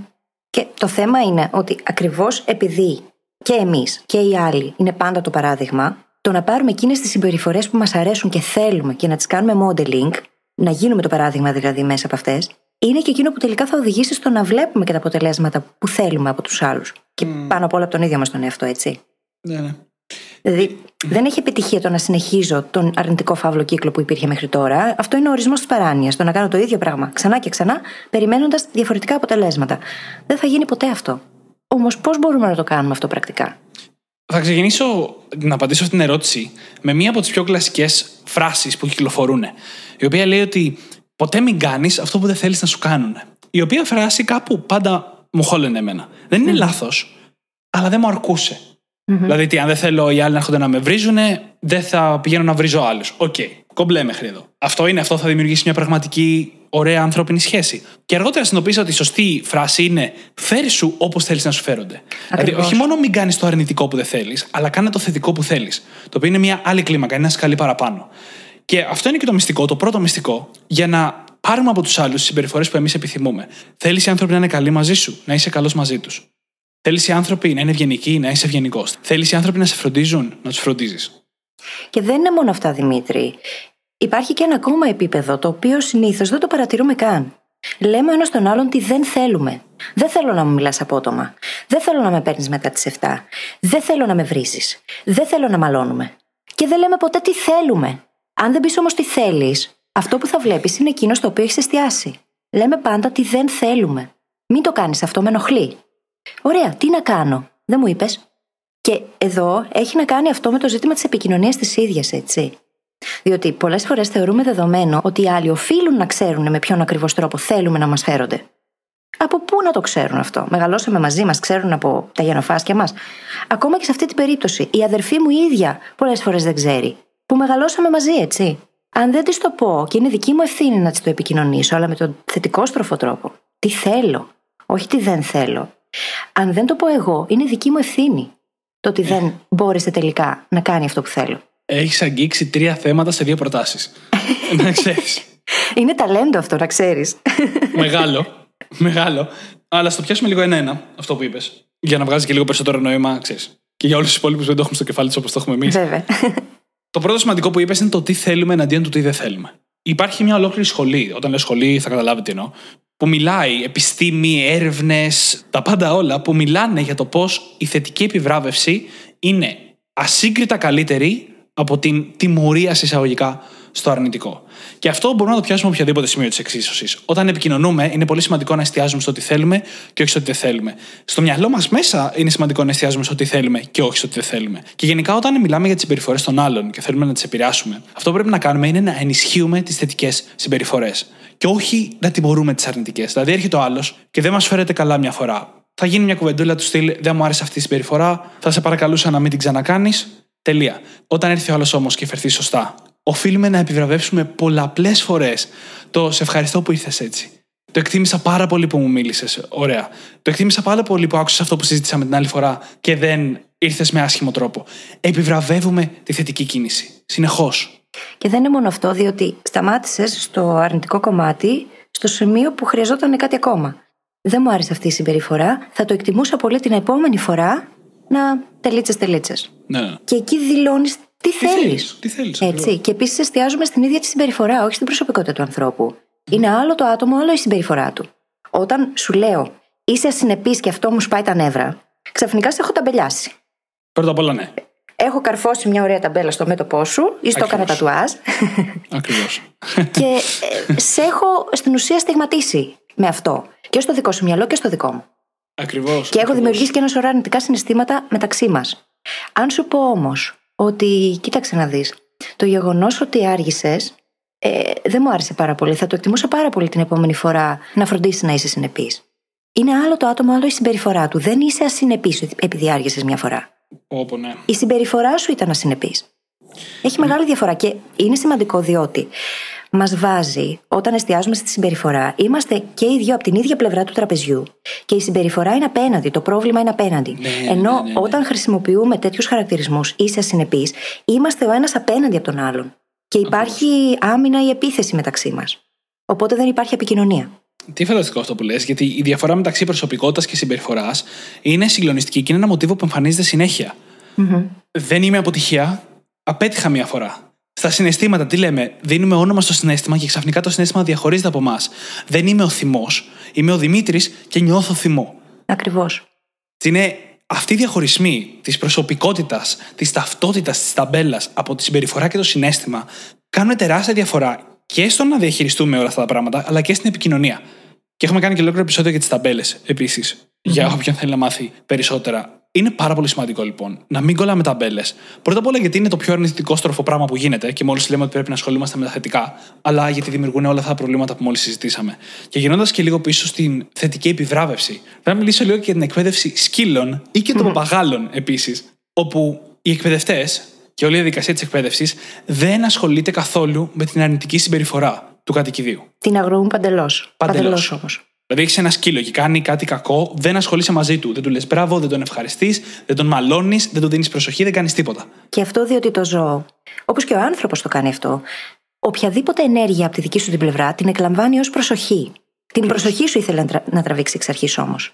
Και το θέμα είναι ότι ακριβώς επειδή και εμείς και οι άλλοι είναι πάντα το παράδειγμα, το να πάρουμε εκείνες τις συμπεριφορές που μας αρέσουν και θέλουμε και να τις κάνουμε modeling, να γίνουμε το παράδειγμα δηλαδή μέσα από αυτές, είναι και εκείνο που τελικά θα οδηγήσει στο να βλέπουμε και τα αποτελέσματα που θέλουμε από τους άλλους. Και πάνω απ' όλα από τον ίδιο μας τον εαυτό, έτσι. Ναι, ναι. Δηλαδή, δεν έχει επιτυχία το να συνεχίζω τον αρνητικό φαύλο κύκλο που υπήρχε μέχρι τώρα. Αυτό είναι ο ορισμός της παράνοιας. Το να κάνω το ίδιο πράγμα ξανά και ξανά, περιμένοντας διαφορετικά αποτελέσματα. Δεν θα γίνει ποτέ αυτό. Όμως, πώς μπορούμε να το κάνουμε αυτό πρακτικά; Θα ξεκινήσω να απαντήσω αυτή την ερώτηση με μία από τις πιο κλασικές φράσεις που κυκλοφορούν. Η οποία λέει ότι ποτέ μην κάνεις αυτό που δεν θέλεις να σου κάνουν. Η οποία φράση κάπου πάντα μου χόλαινε εμένα. Δεν είναι mm. λάθος, αλλά δεν μου αρκούσε. Mm-hmm. Δηλαδή, τι, αν δεν θέλω οι άλλοι να έρχονται να με βρίζουν, δεν θα πηγαίνω να βρίζω άλλους. OK, okay. κομπλέ μέχρι εδώ. Αυτό είναι, αυτό θα δημιουργήσει μια πραγματική ωραία ανθρώπινη σχέση. Και αργότερα συνειδητοποίησα ότι η σωστή φράση είναι φέρσου όπως θέλεις να σου φέρονται. Ακριβώς. Δηλαδή, όχι μόνο μην κάνεις το αρνητικό που δεν θέλεις, αλλά κάνε το θετικό που θέλεις. Το οποίο είναι μια άλλη κλίμακα, είναι ένα σκαλί παραπάνω. Και αυτό είναι και το μυστικό, το πρώτο μυστικό, για να πάρουμε από τους άλλους τις συμπεριφορές που εμείς επιθυμούμε. Θέλεις οι άνθρωποι να είναι καλοί μαζί σου, να είσαι καλός μαζί τους. Θέλεις οι άνθρωποι να είναι ευγενικοί, να είσαι ευγενικός. Θέλεις οι άνθρωποι να σε φροντίζουν, να τους φροντίζεις. Και δεν είναι μόνο αυτά, Δημήτρη. Υπάρχει και ένα ακόμα επίπεδο, το οποίο συνήθως δεν το παρατηρούμε καν. Λέμε ένας τον άλλον τι δεν θέλουμε. Δεν θέλω να μου μιλάς απότομα. Δεν θέλω να με παίρνεις μετά τις 7. Δεν θέλω να με βρίζεις. Δεν θέλω να μαλώνουμε. Και δεν λέμε ποτέ τι θέλουμε. Αν δεν πεις όμως τι θέλεις, αυτό που θα βλέπεις είναι εκείνο στο οποίο έχεις εστιάσει. Λέμε πάντα τι δεν θέλουμε. Μην το κάνεις αυτό, με ενοχλεί. Ωραία, τι να κάνω, δεν μου είπες. Και εδώ έχει να κάνει αυτό με το ζήτημα της επικοινωνίας της ίδιας, έτσι. Διότι πολλές φορές θεωρούμε δεδομένο ότι οι άλλοι οφείλουν να ξέρουν με ποιον ακριβώς τρόπο θέλουμε να μας φέρονται. Από πού να το ξέρουν αυτό; Μεγαλώσαμε μαζί μας, ξέρουν από τα γενοφάσκια μας. Ακόμα και σε αυτή την περίπτωση, η αδερφή μου η ίδια πολλές φορές δεν ξέρει. Που μεγαλώσαμε μαζί, έτσι. Αν δεν της το πω και είναι δική μου ευθύνη να της το επικοινωνήσω, αλλά με τον θετικό στροφό τρόπο. Τι θέλω, όχι τι δεν θέλω. Αν δεν το πω εγώ, είναι δική μου ευθύνη. Το ότι δεν μπόρεσε τελικά να κάνει αυτό που θέλω. Έχεις αγγίξει τρία θέματα σε δύο προτάσεις. να ξέρεις. Είναι ταλέντο αυτό, να ξέρεις. Μεγάλο. Μεγάλο. Αλλά στο πιάσουμε λίγο ένα-ένα αυτό που είπες. Για να βγάζει και λίγο περισσότερο νόημα, ξέρεις. Και για όλους τους υπόλοιπους δεν το έχουμε στο κεφάλι τους όπως το έχουμε εμείς. Βέβαια. Το πρώτο σημαντικό που είπες είναι το τι θέλουμε εναντίον του τι δεν θέλουμε. Υπάρχει μια ολόκληρη σχολή. Όταν λέω σχολή, θα καταλάβετε τι εννοώ. Που μιλάει, επιστήμη, έρευνες, τα πάντα όλα, που μιλάνε για το πώς η θετική επιβράβευση είναι ασύγκριτα καλύτερη από την τιμωρία συσσαγωγικά στο αρνητικό. Και αυτό μπορούμε να το πιάσουμε οποιαδήποτε σημείο της εξίσωσης. Όταν επικοινωνούμε, είναι πολύ σημαντικό να εστιάζουμε στο τι θέλουμε και όχι στο τι δεν θέλουμε. Στο μυαλό μας μέσα είναι σημαντικό να εστιάζουμε στο τι θέλουμε και όχι στο τι δεν θέλουμε. Και γενικά, όταν μιλάμε για τις συμπεριφορές των άλλων και θέλουμε να τις επηρεάσουμε, αυτό που πρέπει να κάνουμε είναι να ενισχύουμε τις θετικές συμπεριφορές. Και όχι να τιμωρούμε τις αρνητικές. Δηλαδή, έρχεται ο άλλος και δεν μας φέρεται καλά μια φορά. Θα γίνει μια κουβεντούλα του στυλ: Δεν μου άρεσε αυτή η συμπεριφορά, θα σε παρακαλούσα να μην την ξανακάνεις. Τελεία. Όταν έρθει ο άλλος όμω και φερθεί σωστά, οφείλουμε να επιβραβεύσουμε πολλαπλές φορές το σε ευχαριστώ που ήρθες έτσι. Το εκτίμησα πάρα πολύ που μου μίλησες. Ωραία. Το εκτίμησα πάρα πολύ που άκουσα αυτό που συζήτησαμε την άλλη φορά και δεν ήρθες με άσχημο τρόπο. Επιβραβεύουμε τη θετική κίνηση. Συνεχώς. Και δεν είναι μόνο αυτό, διότι σταμάτησες στο αρνητικό κομμάτι στο σημείο που χρειαζόταν κάτι ακόμα. Δεν μου άρεσε αυτή η συμπεριφορά. Θα το εκτιμούσα πολύ την επόμενη φορά να τελίτσες τελίτσες. Ναι. Και εκεί δηλώνεις τι, θέλεις. Τι θέλεις, Έτσι. Και επίσης εστιάζουμε στην ίδια τη συμπεριφορά, όχι στην προσωπικότητα του ανθρώπου. Είναι άλλο το άτομο, άλλο η συμπεριφορά του. Όταν σου λέω είσαι ασυνεπής και αυτό μου σπάει τα νεύρα, ξαφνικά σε έχω ταμπελιάσει. Πρώτα απ' όλα, ναι. έχω καρφώσει μια ωραία ταμπέλα στο μέτωπό σου ή στο έκανα τατουάζ. Ακριβώς. και ε, σε έχω στην ουσία στιγματίσει με αυτό. Και στο δικό σου μυαλό και στο δικό μου. Ακριβώς. Και έχω δημιουργήσει και ένα σωρό αρνητικά συναισθήματα μεταξύ μας. Αν σου πω όμως ότι, κοίταξε να δεις, το γεγονός ότι άργησες ε, δεν μου άρεσε πάρα πολύ. Θα το εκτιμούσα πάρα πολύ την επόμενη φορά να φροντίσεις να είσαι συνεπής. Είναι άλλο το άτομο, άλλο η συμπεριφορά του. Δεν είσαι ασυνεπής επειδή άργησες μια φορά. Όπω ναι. Η συμπεριφορά σου ήταν ασυνεπής. Έχει μεγάλη διαφορά και είναι σημαντικό διότι μας βάζει όταν εστιάζουμε στη συμπεριφορά, είμαστε και οι δύο από την ίδια πλευρά του τραπεζιού. Και η συμπεριφορά είναι απέναντι, το πρόβλημα είναι απέναντι. Ναι, Ενώ ναι, ναι, ναι. όταν χρησιμοποιούμε τέτοιους χαρακτηρισμούς, είσαι ασυνεπή, είμαστε ο ένας απέναντι από τον άλλον. Και υπάρχει άμυνα ή επίθεση μεταξύ μας. Οπότε δεν υπάρχει επικοινωνία. Τι φανταστικό αυτό που λες, γιατί η διαφορά μεταξύ προσωπικότητας και συμπεριφοράς είναι συγκλονιστική και είναι ένα μοτίβο που εμφανίζεται συνέχεια. Δεν είμαι αποτυχία, απέτυχα μία φορά. Στα συναισθήματα, τι λέμε, δίνουμε όνομα στο συνέστημα και ξαφνικά το συνέστημα διαχωρίζεται από εμάς. Δεν είμαι ο θυμός, είμαι ο Δημήτρης και νιώθω θυμό. Ακριβώς. Είναι αυτοί οι διαχωρισμοί της προσωπικότητας, της ταυτότητας, της ταμπέλας από τη συμπεριφορά και το συνέστημα κάνουν τεράστια διαφορά και στο να διαχειριστούμε όλα αυτά τα πράγματα, αλλά και στην επικοινωνία. Και έχουμε κάνει και ολόκληρο επεισόδιο για τις ταμπέλες επίσης, για όποιον θέλει να μάθει περισσότερα. Είναι πάρα πολύ σημαντικό λοιπόν να μην κολλάμε ταμπέλες. Πρώτα απ' όλα γιατί είναι το πιο αρνητικό στροφό πράγμα που γίνεται και μόλις λέμε ότι πρέπει να ασχολούμαστε με τα θετικά, αλλά γιατί δημιουργούν όλα αυτά τα προβλήματα που μόλις συζητήσαμε. Και γυρνώντας και λίγο πίσω στην θετική επιβράβευση, πρέπει να μιλήσω λίγο και για την εκπαίδευση σκύλων ή και των παπαγάλων επίσης, όπου οι εκπαιδευτές και όλη η διαδικασία της εκπαίδευσης δεν ασχολείται καθόλου με την αρνητική συμπεριφορά του κατοικιδίου. Την αγνοούν παντελώς. Παντελώς. όμως. Δηλαδή, έχεις ένα σκύλο και κάνει κάτι κακό, δεν ασχολείσαι μαζί του. Δεν του λες μπράβο, δεν τον ευχαριστείς, δεν τον μαλώνεις, δεν του δίνεις προσοχή, δεν κάνεις τίποτα. Και αυτό διότι το ζώο, όπως και ο άνθρωπος το κάνει αυτό, οποιαδήποτε ενέργεια από τη δική σου την πλευρά την εκλαμβάνει ως προσοχή. Την προσοχή σου ήθελε να, τρα- να τραβήξει εξ αρχής όμως.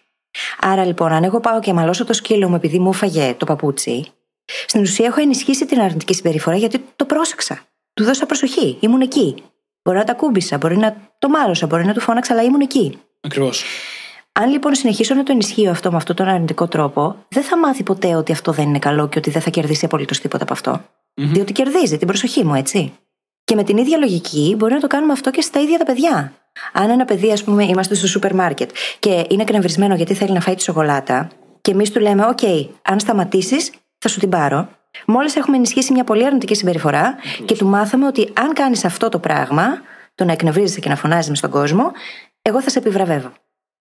Άρα λοιπόν, αν εγώ πάω και μαλώσω το σκύλο μου επειδή μου έφαγε το παπούτσι, στην ουσία έχω ενισχύσει την αρνητική συμπεριφορά γιατί το πρόσεξα. Του δώσα προσοχή. Ήμουν εκεί. Μπορεί να τα κούμπησα, μπορεί να το μάλωσα, μπορεί να του φώναξα, αλλά ήμουν εκεί. Ακριβώς. Αν λοιπόν συνεχίσω να το ενισχύω αυτό με αυτόν τον αρνητικό τρόπο, δεν θα μάθει ποτέ ότι αυτό δεν είναι καλό και ότι δεν θα κερδίσει απολύτως τίποτα από αυτό. Διότι κερδίζει την προσοχή μου, έτσι. Και με την ίδια λογική μπορεί να το κάνουμε αυτό και στα ίδια τα παιδιά. Αν ένα παιδί, ας πούμε, είμαστε στο σούπερ μάρκετ και είναι εκνευρισμένο γιατί θέλει να φάει τη σοκολάτα, και εμείς του λέμε: Οκ, αν σταματήσεις, θα σου την πάρω. Μόλις έχουμε ενισχύσει μια πολύ αρνητική συμπεριφορά και του μάθαμε ότι αν κάνεις αυτό το πράγμα, το να εκνευρίζεσαι και να φωνάζεις στον κόσμο, εγώ θα σε επιβραβεύω.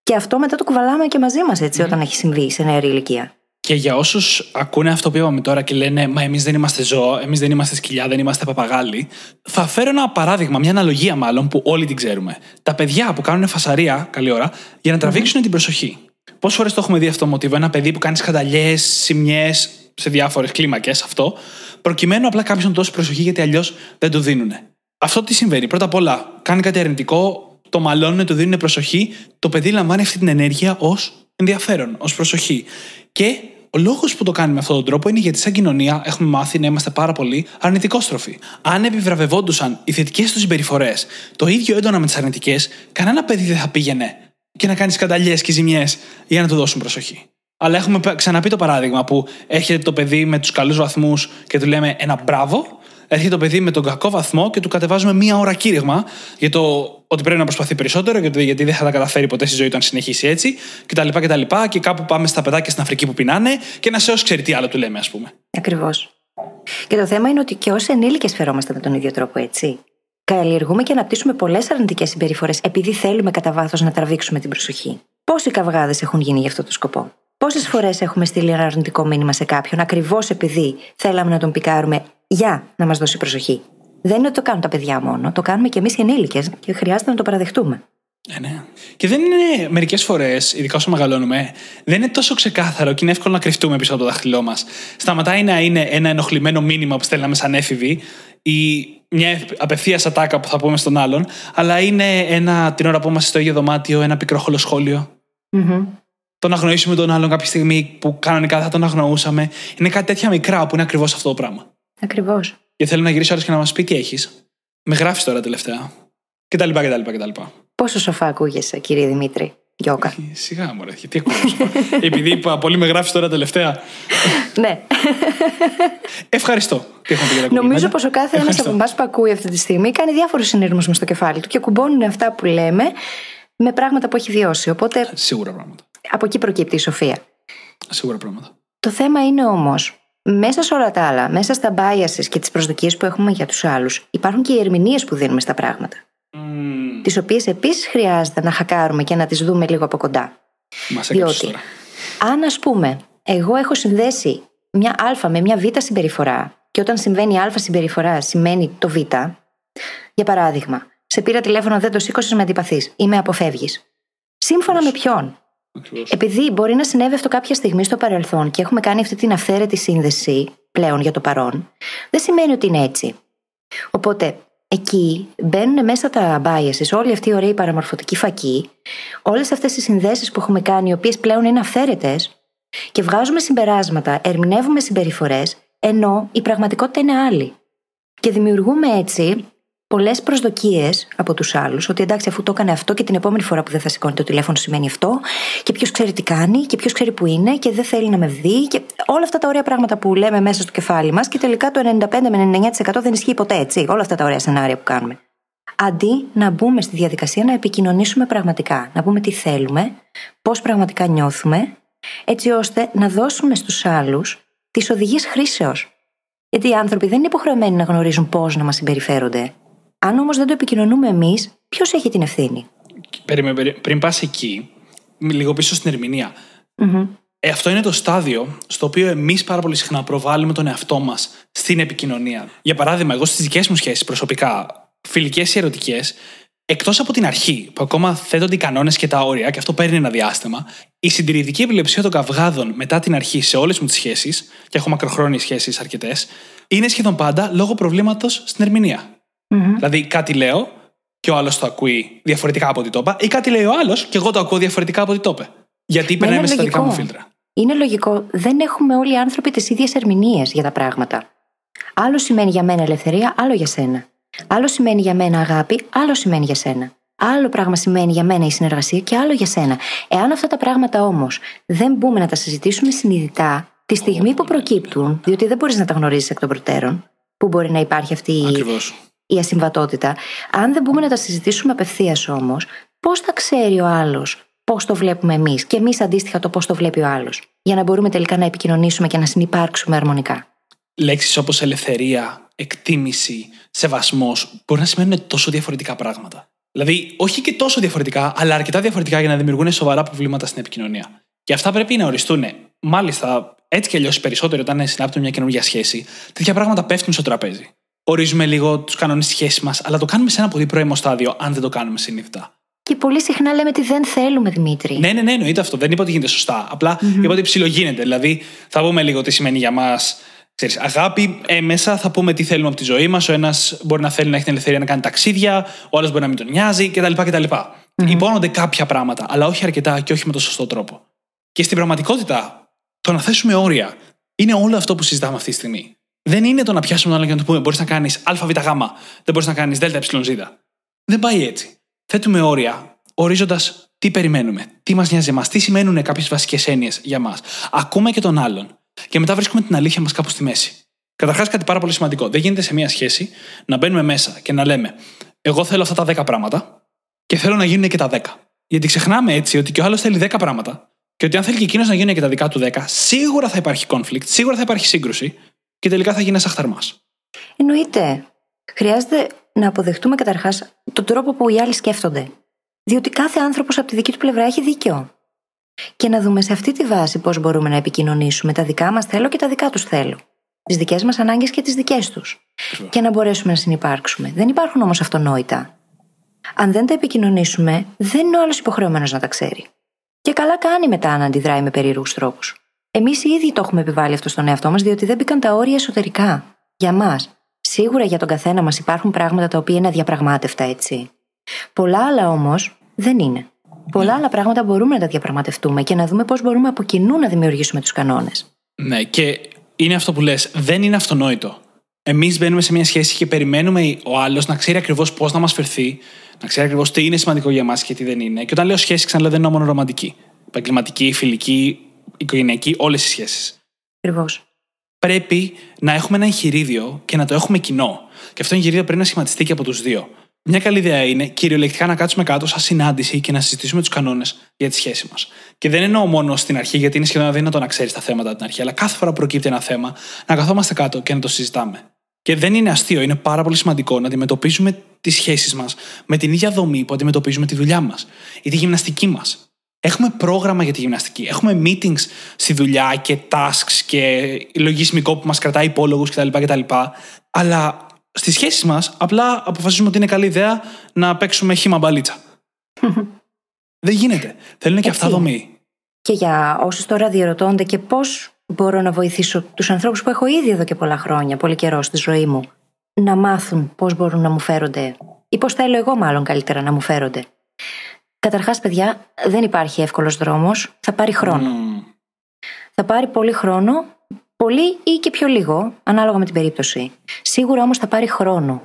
Και αυτό μετά το κουβαλάμε και μαζί μας, έτσι, όταν έχει συμβεί σε νεαρή ηλικία. Και για όσους ακούνε αυτό που είπαμε τώρα και λένε Μα εμείς δεν είμαστε ζώα, εμείς δεν είμαστε σκυλιά, δεν είμαστε παπαγάλοι, θα φέρω ένα παράδειγμα, μια αναλογία μάλλον που όλοι την ξέρουμε. Τα παιδιά που κάνουν φασαρία, καλή ώρα, για να τραβήξουν την προσοχή. Πόσες φορές το έχουμε δει αυτό το μοτίβο, ένα παιδί που κάνει σκανταλιές, σημειές σε διάφορες κλίμακες, αυτό, προκειμένου απλά κάποιον να δώσει προσοχή γιατί αλλιώς δεν του δίνουν. Αυτό τι συμβαίνει. Πρώτα απ' όλα, κάνει κάτι αρνητικό, το μαλώνουν, του δίνουν προσοχή, το παιδί λαμβάνει αυτή την ενέργεια ως ενδιαφέρον, ως προσοχή. Και ο λόγος που το κάνουμε με αυτόν τον τρόπο είναι γιατί, σαν κοινωνία, έχουμε μάθει να είμαστε πάρα πολύ αρνητικόστροφοι. Αν επιβραβευόντουσαν οι θετικές τους συμπεριφορές το ίδιο έντονα με τις αρνητικές, κανένα παιδί δεν θα πήγαινε και να κάνεις σκανταλιές και ζημιές για να του δώσουν προσοχή. Αλλά έχουμε π- ξαναπεί το παράδειγμα που έρχεται το παιδί με τους καλούς βαθμούς και του λέμε ένα μπράβο. Έρχεται το παιδί με τον κακό βαθμό και του κατεβάζουμε μία ώρα κήρυγμα για το ότι πρέπει να προσπαθεί περισσότερο, γιατί, γιατί δεν θα τα καταφέρει ποτέ στη ζωή του αν συνεχίσει έτσι κτλ. Και, και, και κάπου πάμε στα παιδάκια στην Αφρική που πεινάνε και ένας έως ξέρει τι άλλο του λέμε, ας πούμε. Ακριβώς. Και το θέμα είναι ότι και ως ενήλικες φερόμαστε με τον ίδιο τρόπο, έτσι. Καλλιεργούμε και αναπτύσσουμε πολλές αρνητικές συμπεριφορές επειδή θέλουμε κατά βάθος να τραβήξουμε την προσοχή. Πόσοι καυγάδες έχουν γίνει για αυτό το σκοπό; Πόσες φορές έχουμε στείλει ένα αρνητικό μήνυμα σε κάποιον ακριβώς επειδή θέλαμε να τον πικάρουμε για να μας δώσει προσοχή; Δεν είναι ότι το κάνουν τα παιδιά μόνο, το κάνουμε και εμείς οι ενήλικες και χρειάζεται να το παραδεχτούμε. Ε, ναι. Και δεν είναι μερικές φορές, ειδικά όσο μεγαλώνουμε, δεν είναι τόσο ξεκάθαρο και είναι εύκολο να κρυφτούμε πίσω από το δάχτυλό μας. Σταματάει να είναι ένα ενοχλημένο μήνυμα που στέλναμε σαν έφηβοι ή μια απευθείας ατάκα που θα πούμε στον άλλον, αλλά είναι ένα, την ώρα που είμαστε στο ίδιο δωμάτιο, ένα πικρόχολο σχόλιο. Το να αγνοήσουμε τον άλλον κάποια στιγμή που κανονικά θα τον αγνοούσαμε. Είναι κάτι τέτοια μικρά που είναι ακριβώς αυτό το πράγμα. Ακριβώς. Και θέλω να γυρίσει άλλος και να μας πει τι έχεις. Με γράφεις τώρα τελευταία. Και τα λοιπά και τα λοιπά και τα λοιπά. Πόσο σοφά ακούγεσαι, κύριε Δημήτρη. Γιώκα; Ε, Σιγά μου, ρε. Τι ακούω. Επειδή είπα, πολύ με γράφεις τώρα τελευταία. ναι. Ευχαριστώ. Τι έχουμε πει για τα Νομίζω κουμπί, πως ο κάθε ένας Ευχαριστώ. από εμάς που ακούει αυτή τη στιγμή κάνει διάφορους συνειρμούς μες στο κεφάλι του και κουμπώνουν αυτά που λέμε με πράγματα που έχει βιώσει. Οπότε Σίγουρα πράγματα. Από εκεί προκύπτει η σοφία. Σίγουρα πράγματα. Το θέμα είναι όμως, μέσα σε όλα τα άλλα, μέσα στα biases και τις προσδοκίες που έχουμε για τους άλλους, υπάρχουν και οι ερμηνείες που δίνουμε στα πράγματα. Mm, Τις οποίες επίσης χρειάζεται να χακάρουμε και να τις δούμε λίγο από κοντά. Μας έκαψε Διότι, τώρα. αν ας πούμε, εγώ έχω συνδέσει μια Α με μια Β συμπεριφορά, και όταν συμβαίνει η Α συμπεριφορά σημαίνει το Β, για παράδειγμα, σε πήρα τηλέφωνο, δεν το σήκωσες, με αντιπαθείς ή με αποφεύγεις. Σύμφωνα με ποιον; Ακριβώς. Επειδή μπορεί να συνέβη αυτό κάποια στιγμή στο παρελθόν και έχουμε κάνει αυτή την αυθαίρετη σύνδεση πλέον για το παρόν, δεν σημαίνει ότι είναι έτσι. Οπότε, εκεί μπαίνουν μέσα τα biases, όλοι αυτοί οι ωραίοι παραμορφωτικοί φακοί, όλες αυτές οι συνδέσεις που έχουμε κάνει, οι οποίες πλέον είναι αυθαίρετες, και βγάζουμε συμπεράσματα, ερμηνεύουμε συμπεριφορές, ενώ η πραγματικότητα είναι άλλη. Και δημιουργούμε έτσι πολλές προσδοκίες από τους άλλους, ότι εντάξει, αφού το έκανε αυτό και την επόμενη φορά που δεν θα σηκώνει το τηλέφωνο σημαίνει αυτό, και ποιος ξέρει τι κάνει, και ποιος ξέρει που είναι, και δεν θέλει να με δει, και όλα αυτά τα ωραία πράγματα που λέμε μέσα στο κεφάλι μας, και τελικά το 95 με 99% δεν ισχύει ποτέ έτσι. Όλα αυτά τα ωραία σενάρια που κάνουμε. Αντί να μπούμε στη διαδικασία να επικοινωνήσουμε πραγματικά, να πούμε τι θέλουμε, πώς πραγματικά νιώθουμε, έτσι ώστε να δώσουμε στους άλλους τις οδηγίες χρήσεως. Γιατί οι άνθρωποι δεν είναι υποχρεωμένοι να γνωρίζουν πώς να μας συμπεριφέρονται. Αν όμως δεν το επικοινωνούμε εμείς, ποιος έχει την ευθύνη; Περίμενε, περί- πριν πας εκεί, λίγο πίσω στην ερμηνεία. Ε, αυτό είναι το στάδιο στο οποίο εμείς πάρα πολύ συχνά προβάλλουμε τον εαυτό μας στην επικοινωνία. Για παράδειγμα, εγώ στις δικές μου σχέσεις προσωπικά, φιλικές ή ερωτικές, εκτός από την αρχή, που ακόμα θέτονται οι κανόνες και τα όρια, και αυτό παίρνει ένα διάστημα, η συντηρητική επιλεψία των καυγάδων μετά την αρχή σε όλες μου τις σχέσεις, και έχω μακροχρόνιες σχέσεις αρκετές, είναι σχεδόν πάντα λόγω προβλήματος στην ερμηνεία. Δηλαδή, κάτι λέω και ο άλλος το ακούει διαφορετικά από ό,τι το είπα, ή κάτι λέει ο άλλος και εγώ το ακούω διαφορετικά από ό,τι το είπε. Γιατί Μα περνάει είναι μέσα στα δικά μου λογικό. φίλτρα. Είναι λογικό, δεν έχουμε όλοι οι άνθρωποι τις ίδιες ερμηνείες για τα πράγματα. Άλλο σημαίνει για μένα ελευθερία, άλλο για σένα. Άλλο σημαίνει για μένα αγάπη, άλλο σημαίνει για σένα. Άλλο πράγμα σημαίνει για μένα η συνεργασία και άλλο για σένα. Εάν αυτά τα πράγματα όμως δεν μπούμε να τα συζητήσουμε συνειδητά τη στιγμή που προκύπτουν, διότι δεν μπορείς να τα γνωρίζεις εκ των προτέρων, που μπορεί να υπάρχει αυτή η, Ακριβώς. Η ασυμβατότητα. Αν δεν μπούμε να τα συζητήσουμε απευθείας όμως, πώς θα ξέρει ο άλλος πώς το βλέπουμε εμείς και εμείς αντίστοιχα το πώς το βλέπει ο άλλος. Για να μπορούμε τελικά να επικοινωνήσουμε και να συνεπάρξουμε αρμονικά. Λέξεις όπως ελευθερία, εκτίμηση, σεβασμός μπορεί να σημαίνουν τόσο διαφορετικά πράγματα. Δηλαδή, όχι και τόσο διαφορετικά, αλλά αρκετά διαφορετικά για να δημιουργούν σοβαρά προβλήματα στην επικοινωνία. Και αυτά πρέπει να οριστούν. Μάλιστα, έτσι κι αλλιώς οι περισσότεροι όταν συνάπτουν μια καινούργια σχέση, τέτοια πράγματα πέφτουν στο τραπέζι. Ορίζουμε λίγο τους κανόνες τη σχέσης μας, αλλά το κάνουμε σε ένα πολύ πρώιμο στάδιο, αν δεν το κάνουμε συνειδητά. Και πολύ συχνά λέμε ότι δεν θέλουμε, Δημήτρη. Ναι, ναι, ναι, εννοείται αυτό. Δεν είπα ότι γίνεται σωστά. Απλά είπα ότι ψιλογίνεται. Δηλαδή, θα πούμε λίγο τι σημαίνει για μας. Ξέρεις, αγάπη, ε, μέσα θα πούμε τι θέλουμε από τη ζωή μας. Ο ένας μπορεί να θέλει να έχει την ελευθερία να κάνει ταξίδια, ο άλλος μπορεί να μην τον νοιάζει κτλ. κτλ. Υπόνονται κάποια πράγματα, αλλά όχι αρκετά και όχι με τον σωστό τρόπο. Και στην πραγματικότητα, το να θέσουμε όρια είναι όλο αυτό που συζητάμε αυτή τη στιγμή. Δεν είναι το να πιάσουμε τον άλλο και να του πούμε: Μπορείς να κάνεις ΑΒΓ, δεν μπορείς να κάνεις ΔΕΖ. Δεν πάει έτσι. Θέτουμε όρια, ορίζοντας τι περιμένουμε, τι μας νοιάζει εμάς, τι σημαίνουν κάποιες βασικές έννοιες για μας. Ακούμε και τον άλλον. Και μετά βρίσκουμε την αλήθεια μας κάπου στη μέση. Καταρχάς, κάτι πάρα πολύ σημαντικό. Δεν γίνεται σε μια σχέση να μπαίνουμε μέσα και να λέμε: Εγώ θέλω αυτά τα 10 πράγματα και θέλω να γίνουν και τα 10. Γιατί ξεχνάμε έτσι ότι και ο άλλος θέλει 10 πράγματα και ότι αν θέλει και εκείνος να γίνουν και τα δικά του 10, σίγουρα θα υπάρχει conflict, σίγουρα θα υπάρχει σύγκρουση και τελικά θα γίνει ένας αχταρμά. Εννοείται. Χρειάζεται να αποδεχτούμε καταρχάς τον τρόπο που οι άλλοι σκέφτονται. Διότι κάθε άνθρωπος από τη δική του πλευρά έχει δίκιο. Και να δούμε σε αυτή τη βάση πώς μπορούμε να επικοινωνήσουμε τα δικά μας θέλω και τα δικά τους θέλω. Τις δικές μας ανάγκες και τις δικές τους. Και να μπορέσουμε να συνεπάρξουμε. Δεν υπάρχουν όμως αυτονόητα. Αν δεν τα επικοινωνήσουμε, δεν είναι ο άλλος υποχρεωμένος να τα ξέρει. Και καλά κάνει μετά να αντιδράει με περίεργους τρόπους. Εμείς οι ίδιοι το έχουμε επιβάλει αυτό στον εαυτό μας, διότι δεν μπήκαν τα όρια εσωτερικά. Για μας. Σίγουρα για τον καθένα μας υπάρχουν πράγματα τα οποία είναι αδιαπραγμάτευτα, έτσι. Πολλά άλλα όμως δεν είναι. Πολλά άλλα πράγματα μπορούμε να τα διαπραγματευτούμε και να δούμε πώς μπορούμε από κοινού να δημιουργήσουμε τους κανόνες. Ναι, και είναι αυτό που λες, δεν είναι αυτονόητο. Εμείς μπαίνουμε σε μια σχέση και περιμένουμε ο άλλος να ξέρει ακριβώς πώς να μας φερθεί, να ξέρει ακριβώς τι είναι σημαντικό για μας και τι δεν είναι. Και όταν λέω σχέση, ξαναλέω δεν είναι μόνο ρομαντική. Επαγγελματική, φιλική, οικογενειακή, όλες οι σχέσεις. Ακριβώς. Πρέπει να έχουμε ένα εγχειρίδιο και να το έχουμε κοινό. Και αυτό το εγχειρίδιο πρέπει να σχηματιστεί και από τους δύο. Μια καλή ιδέα είναι κυριολεκτικά να κάτσουμε κάτω σαν συνάντηση και να συζητήσουμε τους κανόνες για τη σχέση μας. Και δεν εννοώ μόνο στην αρχή, γιατί είναι σχεδόν αδύνατο να ξέρεις τα θέματα από την αρχή, αλλά κάθε φορά προκύπτει ένα θέμα, να καθόμαστε κάτω και να το συζητάμε. Και δεν είναι αστείο, είναι πάρα πολύ σημαντικό να αντιμετωπίζουμε τις σχέσεις μας με την ίδια δομή που αντιμετωπίζουμε τη δουλειά μας ή τη γυμναστική μας. Έχουμε πρόγραμμα για τη γυμναστική. Έχουμε meetings στη δουλειά και tasks και λογισμικό που μας κρατάει υπόλογου κτλ, κτλ. Αλλά στις σχέσεις μας απλά αποφασίζουμε ότι είναι καλή ιδέα να παίξουμε χήμα μπαλίτσα. Δεν γίνεται. Θέλουν και αυτά δομή. Και για όσους τώρα διαρωτώνται και πώς μπορώ να βοηθήσω τους ανθρώπους που έχω ήδη εδώ και πολλά χρόνια, πολύ καιρό στη ζωή μου, να μάθουν πώς μπορούν να μου φέρονται ή πώς θέλω εγώ μάλλον καλύτερα να μου φέρονται. Καταρχάς, παιδιά, δεν υπάρχει εύκολος δρόμος. Θα πάρει χρόνο. Θα πάρει πολύ χρόνο, πολύ ή και πιο λίγο, ανάλογα με την περίπτωση. Σίγουρα όμως θα πάρει χρόνο.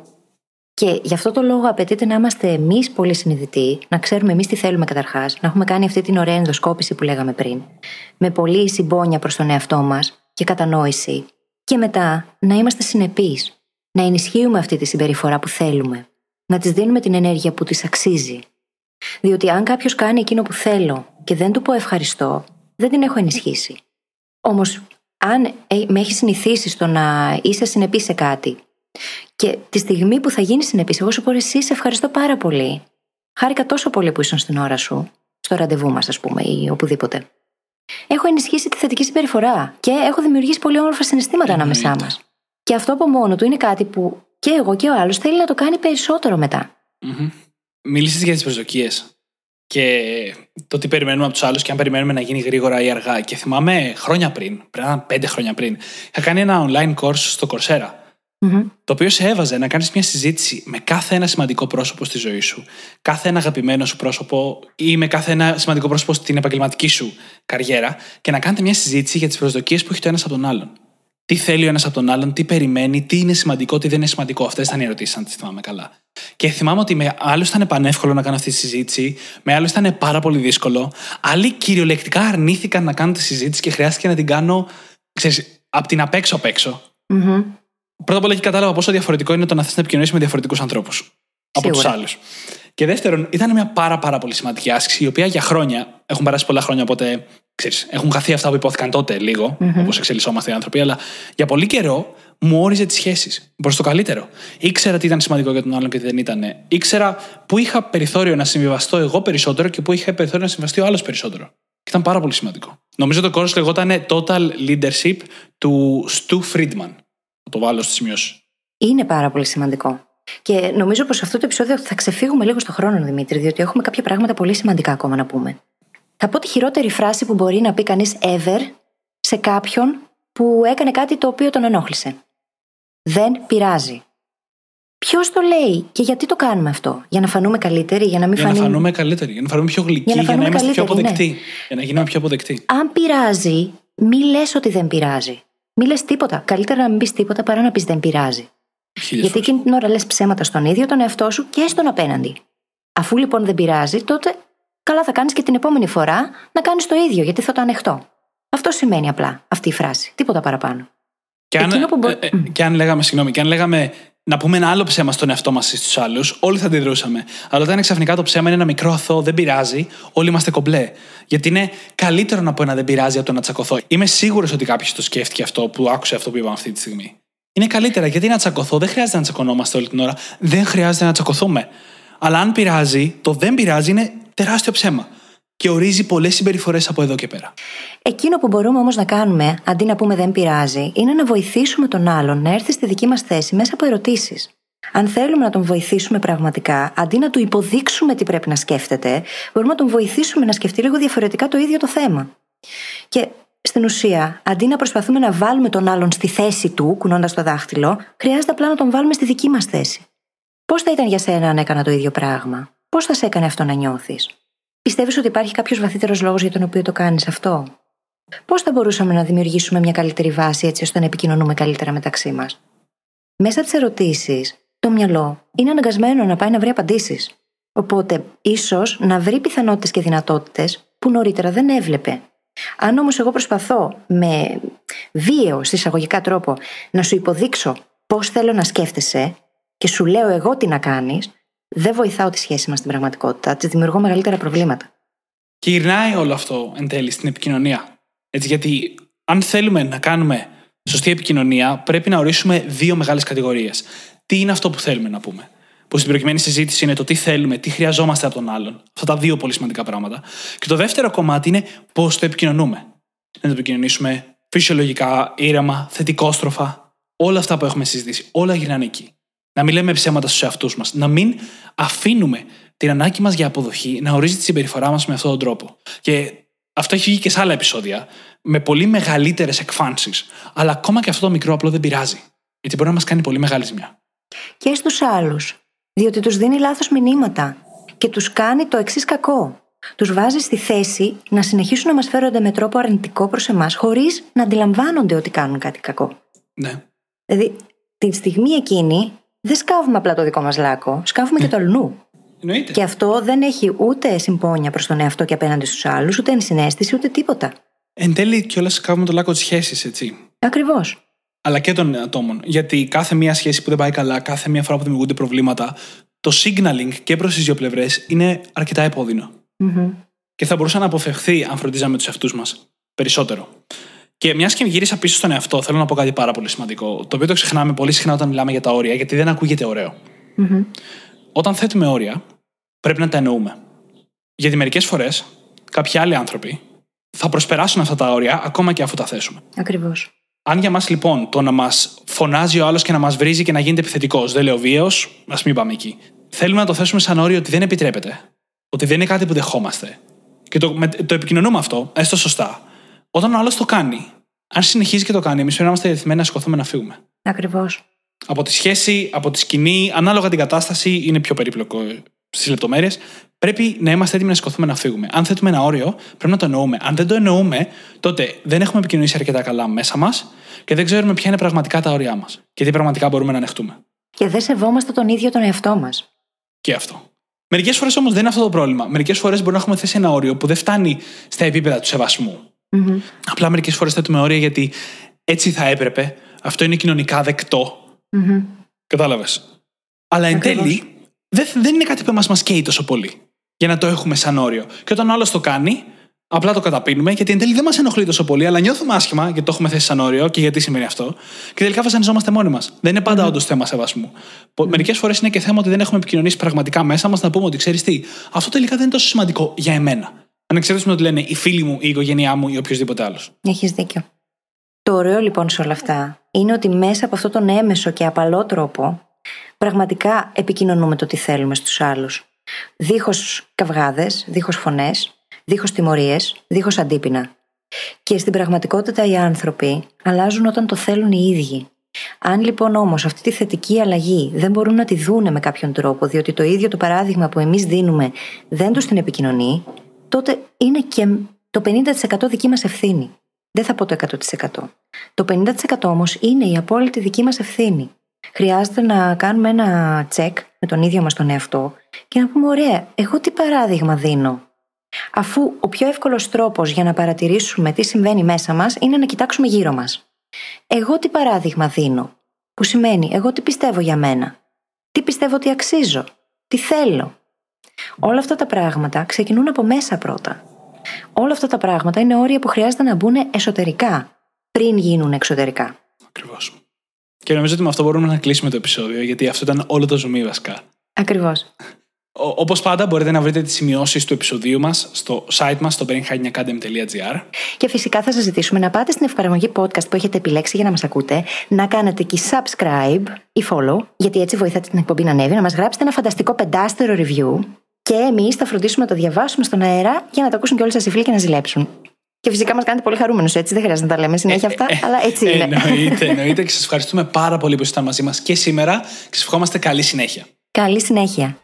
Και γι' αυτό το λόγο απαιτείται να είμαστε εμείς πολύ συνειδητοί, να ξέρουμε εμείς τι θέλουμε καταρχάς, να έχουμε κάνει αυτή την ωραία ενδοσκόπηση που λέγαμε πριν, με πολύ συμπόνια προς τον εαυτό μας και κατανόηση. Και μετά να είμαστε συνεπείς, να ενισχύουμε αυτή τη συμπεριφορά που θέλουμε, να της δίνουμε την ενέργεια που της αξίζει. Διότι αν κάποιος κάνει εκείνο που θέλω και δεν του πω ευχαριστώ, δεν την έχω ενισχύσει. Όμως, αν ε, με έχει συνηθίσει στο να είσαι συνεπής σε κάτι και τη στιγμή που θα γίνει συνεπής, εγώ σου πω εσύ, σε ευχαριστώ πάρα πολύ. Χάρηκα τόσο πολύ που ήσουν στην ώρα σου, στο ραντεβού μας, ας πούμε, ή οπουδήποτε. Έχω ενισχύσει τη θετική συμπεριφορά και έχω δημιουργήσει πολύ όμορφα συναισθήματα ανάμεσά μας. Και αυτό από μόνο του είναι κάτι που και εγώ και ο άλλος θέλει να το κάνει περισσότερο μετά. Mm-hmm. Μίλησε για τις προσδοκίες και το τι περιμένουμε από τους άλλους και αν περιμένουμε να γίνει γρήγορα ή αργά. Και θυμάμαι χρόνια πριν, πριν πέντε χρόνια πριν, είχα κάνει ένα online course στο Coursera Mm-hmm. Το οποίο σε έβαζε να κάνεις μια συζήτηση με κάθε ένα σημαντικό πρόσωπο στη ζωή σου, κάθε ένα αγαπημένο σου πρόσωπο ή με κάθε ένα σημαντικό πρόσωπο στην επαγγελματική σου καριέρα και να κάνετε μια συζήτηση για τις προσδοκίες που έχει το ένας από τον άλλον. Τι θέλει ο ένας από τον άλλον, τι περιμένει, τι είναι σημαντικό, τι δεν είναι σημαντικό. Αυτές ήταν οι ερωτήσεις, αν τις θυμάμαι καλά. Και θυμάμαι ότι με άλλου ήταν πανεύκολο να κάνω αυτή τη συζήτηση, με άλλου ήταν πάρα πολύ δύσκολο. Άλλοι κυριολεκτικά αρνήθηκαν να κάνουν τη συζήτηση και χρειάστηκε να την κάνω, ξέρεις, από την απέξω απ' έξω. Mm-hmm πρώτα απ' όλα εκεί κατάλαβα πόσο διαφορετικό είναι το να θες να επικοινωνήσεις με διαφορετικούς ανθρώπους από τους άλλους. Και δεύτερον, ήταν μια πάρα, πάρα πολύ σημαντική άσκηση, η οποία για χρόνια, έχουν περάσει πολλά χρόνια, οπότε ξέρεις, έχουν χαθεί αυτά που υπόθηκαν τότε λίγο, mm-hmm. όπως εξελισσόμαστε οι άνθρωποι, αλλά για πολύ καιρό μου όριζε τις σχέσεις προς το καλύτερο. Ήξερα τι ήταν σημαντικό για τον άλλον και τι δεν ήταν. Ήξερα πού είχα περιθώριο να συμβιβαστώ εγώ περισσότερο και πού είχα περιθώριο να συμβιβαστεί ο άλλος περισσότερο. Και ήταν πάρα πολύ σημαντικό. Νομίζω το κόρος λεγόταν Total Leadership του Stu Friedman το βάλω στη σημειώση. Είναι πάρα πολύ σημαντικό. Και νομίζω πως σε αυτό το επεισόδιο θα ξεφύγουμε λίγο στο χρόνο, Δημήτρη, διότι έχουμε κάποια πράγματα πολύ σημαντικά ακόμα να πούμε. Θα πω τη χειρότερη φράση που μπορεί να πει κανείς ever σε κάποιον που έκανε κάτι το οποίο τον ενόχλησε. Δεν πειράζει. Ποιος το λέει και γιατί το κάνουμε αυτό, Για να φανούμε καλύτεροι, για να μην Για να φανούμε καλύτεροι, για να φανούμε πιο γλυκοί, για να, για να είμαστε πιο αποδεκτοί. Ναι. Για να γίνουμε πιο αποδεκτοί. Αν πειράζει, μη λες ότι δεν πειράζει. Μη λες τίποτα. Καλύτερα να μην πεις τίποτα παρά να πεις δεν πειράζει. Γιατί εκείνη την ώρα λες ψέματα στον ίδιο τον εαυτό σου και στον απέναντι. Αφού λοιπόν δεν πειράζει, τότε καλά θα κάνεις και την επόμενη φορά να κάνεις το ίδιο, γιατί θα το ανεχτώ. Αυτό σημαίνει απλά αυτή η φράση. Τίποτα παραπάνω. Και αν, που μπο... ε, ε, και αν λέγαμε, συγγνώμη, και αν λέγαμε να πούμε ένα άλλο ψέμα στον εαυτό μας ή στους άλλους, όλοι θα αντιδρούσαμε. Αλλά όταν ξαφνικά το ψέμα είναι ένα μικρό αθώο, δεν πειράζει, όλοι είμαστε κομπλέ. Γιατί είναι καλύτερο να πω ένα δεν πειράζει από το να τσακωθώ. Είμαι σίγουρος ότι κάποιος το σκέφτηκε αυτό που άκουσε αυτό που είπαμε αυτή τη στιγμή. Είναι καλύτερα γιατί να τσακωθώ, δεν χρειάζεται να τσακωνόμαστε όλη την ώρα. Δεν χρειάζεται να τσακωθούμε. Αλλά αν πειράζει, το δεν πειράζει είναι τεράστιο ψέμα και ορίζει πολλές συμπεριφορές από εδώ και πέρα. Εκείνο που μπορούμε όμως να κάνουμε, αντί να πούμε δεν πειράζει, είναι να βοηθήσουμε τον άλλον να έρθει στη δική μας θέση μέσα από ερωτήσεις. Αν θέλουμε να τον βοηθήσουμε πραγματικά, αντί να του υποδείξουμε τι πρέπει να σκέφτεται, μπορούμε να τον βοηθήσουμε να σκεφτεί λίγο διαφορετικά το ίδιο το θέμα. Και στην ουσία, αντί να προσπαθούμε να βάλουμε τον άλλον στη θέση του, κουνώντας το δάχτυλο, χρειάζεται απλά να τον βάλουμε στη δική μας θέση. Πώς θα ήταν για σένα αν έκανα το ίδιο πράγμα, Πώς θα σε έκανε αυτό να νιώθεις, Πιστεύεις ότι υπάρχει κάποιος βαθύτερος λόγος για τον οποίο το κάνεις αυτό; Πώς θα μπορούσαμε να δημιουργήσουμε μια καλύτερη βάση έτσι ώστε να επικοινωνούμε καλύτερα μεταξύ μας; μέσα από τις ερωτήσεις, το μυαλό είναι αναγκασμένο να πάει να βρει απαντήσεις. Οπότε, ίσως να βρει πιθανότητες και δυνατότητες που νωρίτερα δεν έβλεπε. Αν όμως εγώ προσπαθώ με βίαιο, συσσαγωγικά τρόπο, να σου υποδείξω πώς θέλω να σκέφτεσαι και σου λέω εγώ τι να κάνεις, δεν βοηθάω τη σχέση μας στην πραγματικότητα. Της δημιουργώ μεγαλύτερα προβλήματα. Και γυρνάει όλο αυτό εν τέλει στην επικοινωνία. Έτσι, γιατί αν θέλουμε να κάνουμε σωστή επικοινωνία, πρέπει να ορίσουμε δύο μεγάλες κατηγορίες. Τι είναι αυτό που θέλουμε να πούμε; Που στην προκειμένη συζήτηση είναι το τι θέλουμε, τι χρειαζόμαστε από τον άλλον. Αυτά τα δύο πολύ σημαντικά πράγματα. Και το δεύτερο κομμάτι είναι πώς το επικοινωνούμε. Να το επικοινωνήσουμε φυσιολογικά, ήρεμα, θετικόστροφα. Όλα αυτά που έχουμε συζητήσει, όλα γυρνάνε εκεί. Να μην λέμε ψέματα στους εαυτούς μας. Να μην αφήνουμε την ανάγκη μας για αποδοχή να ορίζει τη συμπεριφορά μας με αυτόν τον τρόπο. Και αυτό έχει βγει και σε άλλα επεισόδια, με πολύ μεγαλύτερες εκφάνσεις. Αλλά ακόμα και αυτό το μικρό απλό δεν πειράζει. Γιατί μπορεί να μας κάνει πολύ μεγάλη ζημιά. Και στους άλλους. Διότι τους δίνει λάθος μηνύματα. Και τους κάνει το εξής κακό. Τους βάζει στη θέση να συνεχίσουν να μας φέρονται με τρόπο αρνητικό προς εμάς, χωρίς να αντιλαμβάνονται ότι κάνουν κάτι κακό. Ναι. Δηλαδή, τη στιγμή εκείνη δεν σκάβουμε απλά το δικό μας λάκκο, σκάβουμε και το αλλού. Εννοείται. Και αυτό δεν έχει ούτε συμπόνια προς τον εαυτό και απέναντι στους άλλους, ούτε ενσυναίσθηση, ούτε τίποτα. Εν τέλει, κιόλας κάνουμε το λάκκο της σχέσης, έτσι. Ακριβώς. Αλλά και των ατόμων. Γιατί κάθε μία σχέση που δεν πάει καλά, κάθε μία φορά που δημιουργούνται προβλήματα, το signaling και προς τις δύο πλευρές είναι αρκετά επώδυνο. Και θα μπορούσε να αποφευχθεί αν φροντίζαμε τους εαυτούς μας περισσότερο. Και μιας και γύρισα πίσω στον εαυτό, θέλω να πω κάτι πάρα πολύ σημαντικό, το οποίο το ξεχνάμε πολύ συχνά όταν μιλάμε για τα όρια, γιατί δεν ακούγεται ωραίο. Όταν θέτουμε όρια, πρέπει να τα εννοούμε. Γιατί μερικές φορές κάποιοι άλλοι άνθρωποι θα προσπεράσουν αυτά τα όρια ακόμα και αφού τα θέσουμε. Ακριβώς. Αν για μας λοιπόν το να μας φωνάζει ο άλλος και να μας βρίζει και να γίνεται επιθετικός, δεν λέω βίαιος, ας μην πάμε εκεί. Θέλουμε να το θέσουμε σαν όριο ότι δεν επιτρέπεται. Ότι δεν είναι κάτι που δεχόμαστε. Και το, με, το επικοινωνούμε αυτό, έστω σωστά. Όταν ο άλλος το κάνει, αν συνεχίζει και το κάνει, εμείς πρέπει να είμαστε διατεθειμένοι να σηκωθούμε να φύγουμε. Ακριβώς. Από τη σχέση, από τη σκηνή, ανάλογα την κατάσταση, είναι πιο περίπλοκο στις λεπτομέρειες. Πρέπει να είμαστε έτοιμοι να σηκωθούμε να φύγουμε. Αν θέτουμε ένα όριο, πρέπει να το εννοούμε. Αν δεν το εννοούμε, τότε δεν έχουμε επικοινωνήσει αρκετά καλά μέσα μας και δεν ξέρουμε ποια είναι πραγματικά τα όρια μας και τι πραγματικά μπορούμε να ανεχτούμε. Και δεν σεβόμαστε τον ίδιο τον εαυτό μας. Και αυτό. Μερικές φορές όμως δεν είναι αυτό το πρόβλημα. Μερικές φορές μπορεί να έχουμε θέσει ένα όριο που δεν φτάνει στα επίπεδα του σεβασμού. Mm-hmm. Απλά μερικές φορές θέτουμε όρια γιατί έτσι θα έπρεπε. Αυτό είναι κοινωνικά δεκτό. Mm-hmm. Κατάλαβες. Αλλά εν τέλει δεν, δεν είναι κάτι που μα μας καίει τόσο πολύ για να το έχουμε σαν όριο. Και όταν ο άλλος το κάνει, απλά το καταπίνουμε, γιατί εν τέλει δεν μας ενοχλεί τόσο πολύ, αλλά νιώθουμε άσχημα γιατί το έχουμε θέσει σαν όριο και γιατί σημαίνει αυτό. Και τελικά βασανιζόμαστε μόνοι μας. Δεν είναι πάντα mm. όντως θέμα σεβασμού. Mm. Μερικές φορές είναι και θέμα ότι δεν έχουμε επικοινωνήσει πραγματικά μέσα μας να πούμε ότι ξέρεις τι, αυτό τελικά δεν είναι τόσο σημαντικό για εμένα. Ανεξαρτήτω ότι λένε οι φίλοι μου, η οικογένειά μου ή οποιοδήποτε άλλος. Έχεις δίκιο. Το ωραίο λοιπόν σε όλα αυτά είναι ότι μέσα από αυτόν τον έμεσο και απαλό τρόπο πραγματικά επικοινωνούμε το τι θέλουμε στους άλλους. Δίχως καυγάδες, δίχως φωνές, δίχως τιμωρίες, δίχως αντίπεινα. Και στην πραγματικότητα οι άνθρωποι αλλάζουν όταν το θέλουν οι ίδιοι. Αν λοιπόν όμως αυτή τη θετική αλλαγή δεν μπορούν να τη δούνε με κάποιον τρόπο, διότι το ίδιο το παράδειγμα που εμείς δίνουμε δεν τους την επικοινωνεί, τότε είναι και το 50% δική μας ευθύνη. Δεν θα πω το 100%. Το 50% όμως είναι η απόλυτη δική μας ευθύνη χρειάζεται να κάνουμε ένα τσεκ με τον ίδιο μας τον εαυτό και να πούμε ωραία, εγώ τι παράδειγμα δίνω. Αφού ο πιο εύκολος τρόπος για να παρατηρήσουμε τι συμβαίνει μέσα μας είναι να κοιτάξουμε γύρω μας. Εγώ τι παράδειγμα δίνω. Που σημαίνει εγώ τι πιστεύω για μένα. Τι πιστεύω ότι αξίζω. Τι θέλω. Όλα αυτά τα πράγματα ξεκινούν από μέσα πρώτα. Όλα αυτά τα πράγματα είναι όρια που χρειάζεται να μπουν εσωτερικά πριν γίνουν εξωτερικά. Ακριβώς. Και νομίζω ότι με αυτό μπορούμε να κλείσουμε το επεισόδιο, γιατί αυτό ήταν όλο το ζουμί βασικά. Ακριβώς. Όπως πάντα, μπορείτε να βρείτε τις σημειώσεις του επεισοδίου μας στο site μας, στο brainhackingacademy.gr. Και φυσικά θα σας ζητήσουμε να πάτε στην εφαρμογή podcast που έχετε επιλέξει για να μας ακούτε, να κάνετε και subscribe ή follow, γιατί έτσι βοηθάτε την εκπομπή να ανέβει, να μας γράψετε ένα φανταστικό πεντάστερο review. Και εμείς θα φροντίσουμε να το διαβάσουμε στον αέρα για να το ακούσουν και όλοι σας οι φίλοι και να ζηλέψουν. Και φυσικά μας κάνετε πολύ χαρούμενους, έτσι. Δεν χρειάζεται να τα λέμε συνέχεια αυτά, ε, αλλά έτσι είναι. Εννοείται, εννοείται. Και σας ευχαριστούμε πάρα πολύ που ήσασταν μαζί μας και σήμερα και σας ευχόμαστε καλή συνέχεια. Καλή συνέχεια.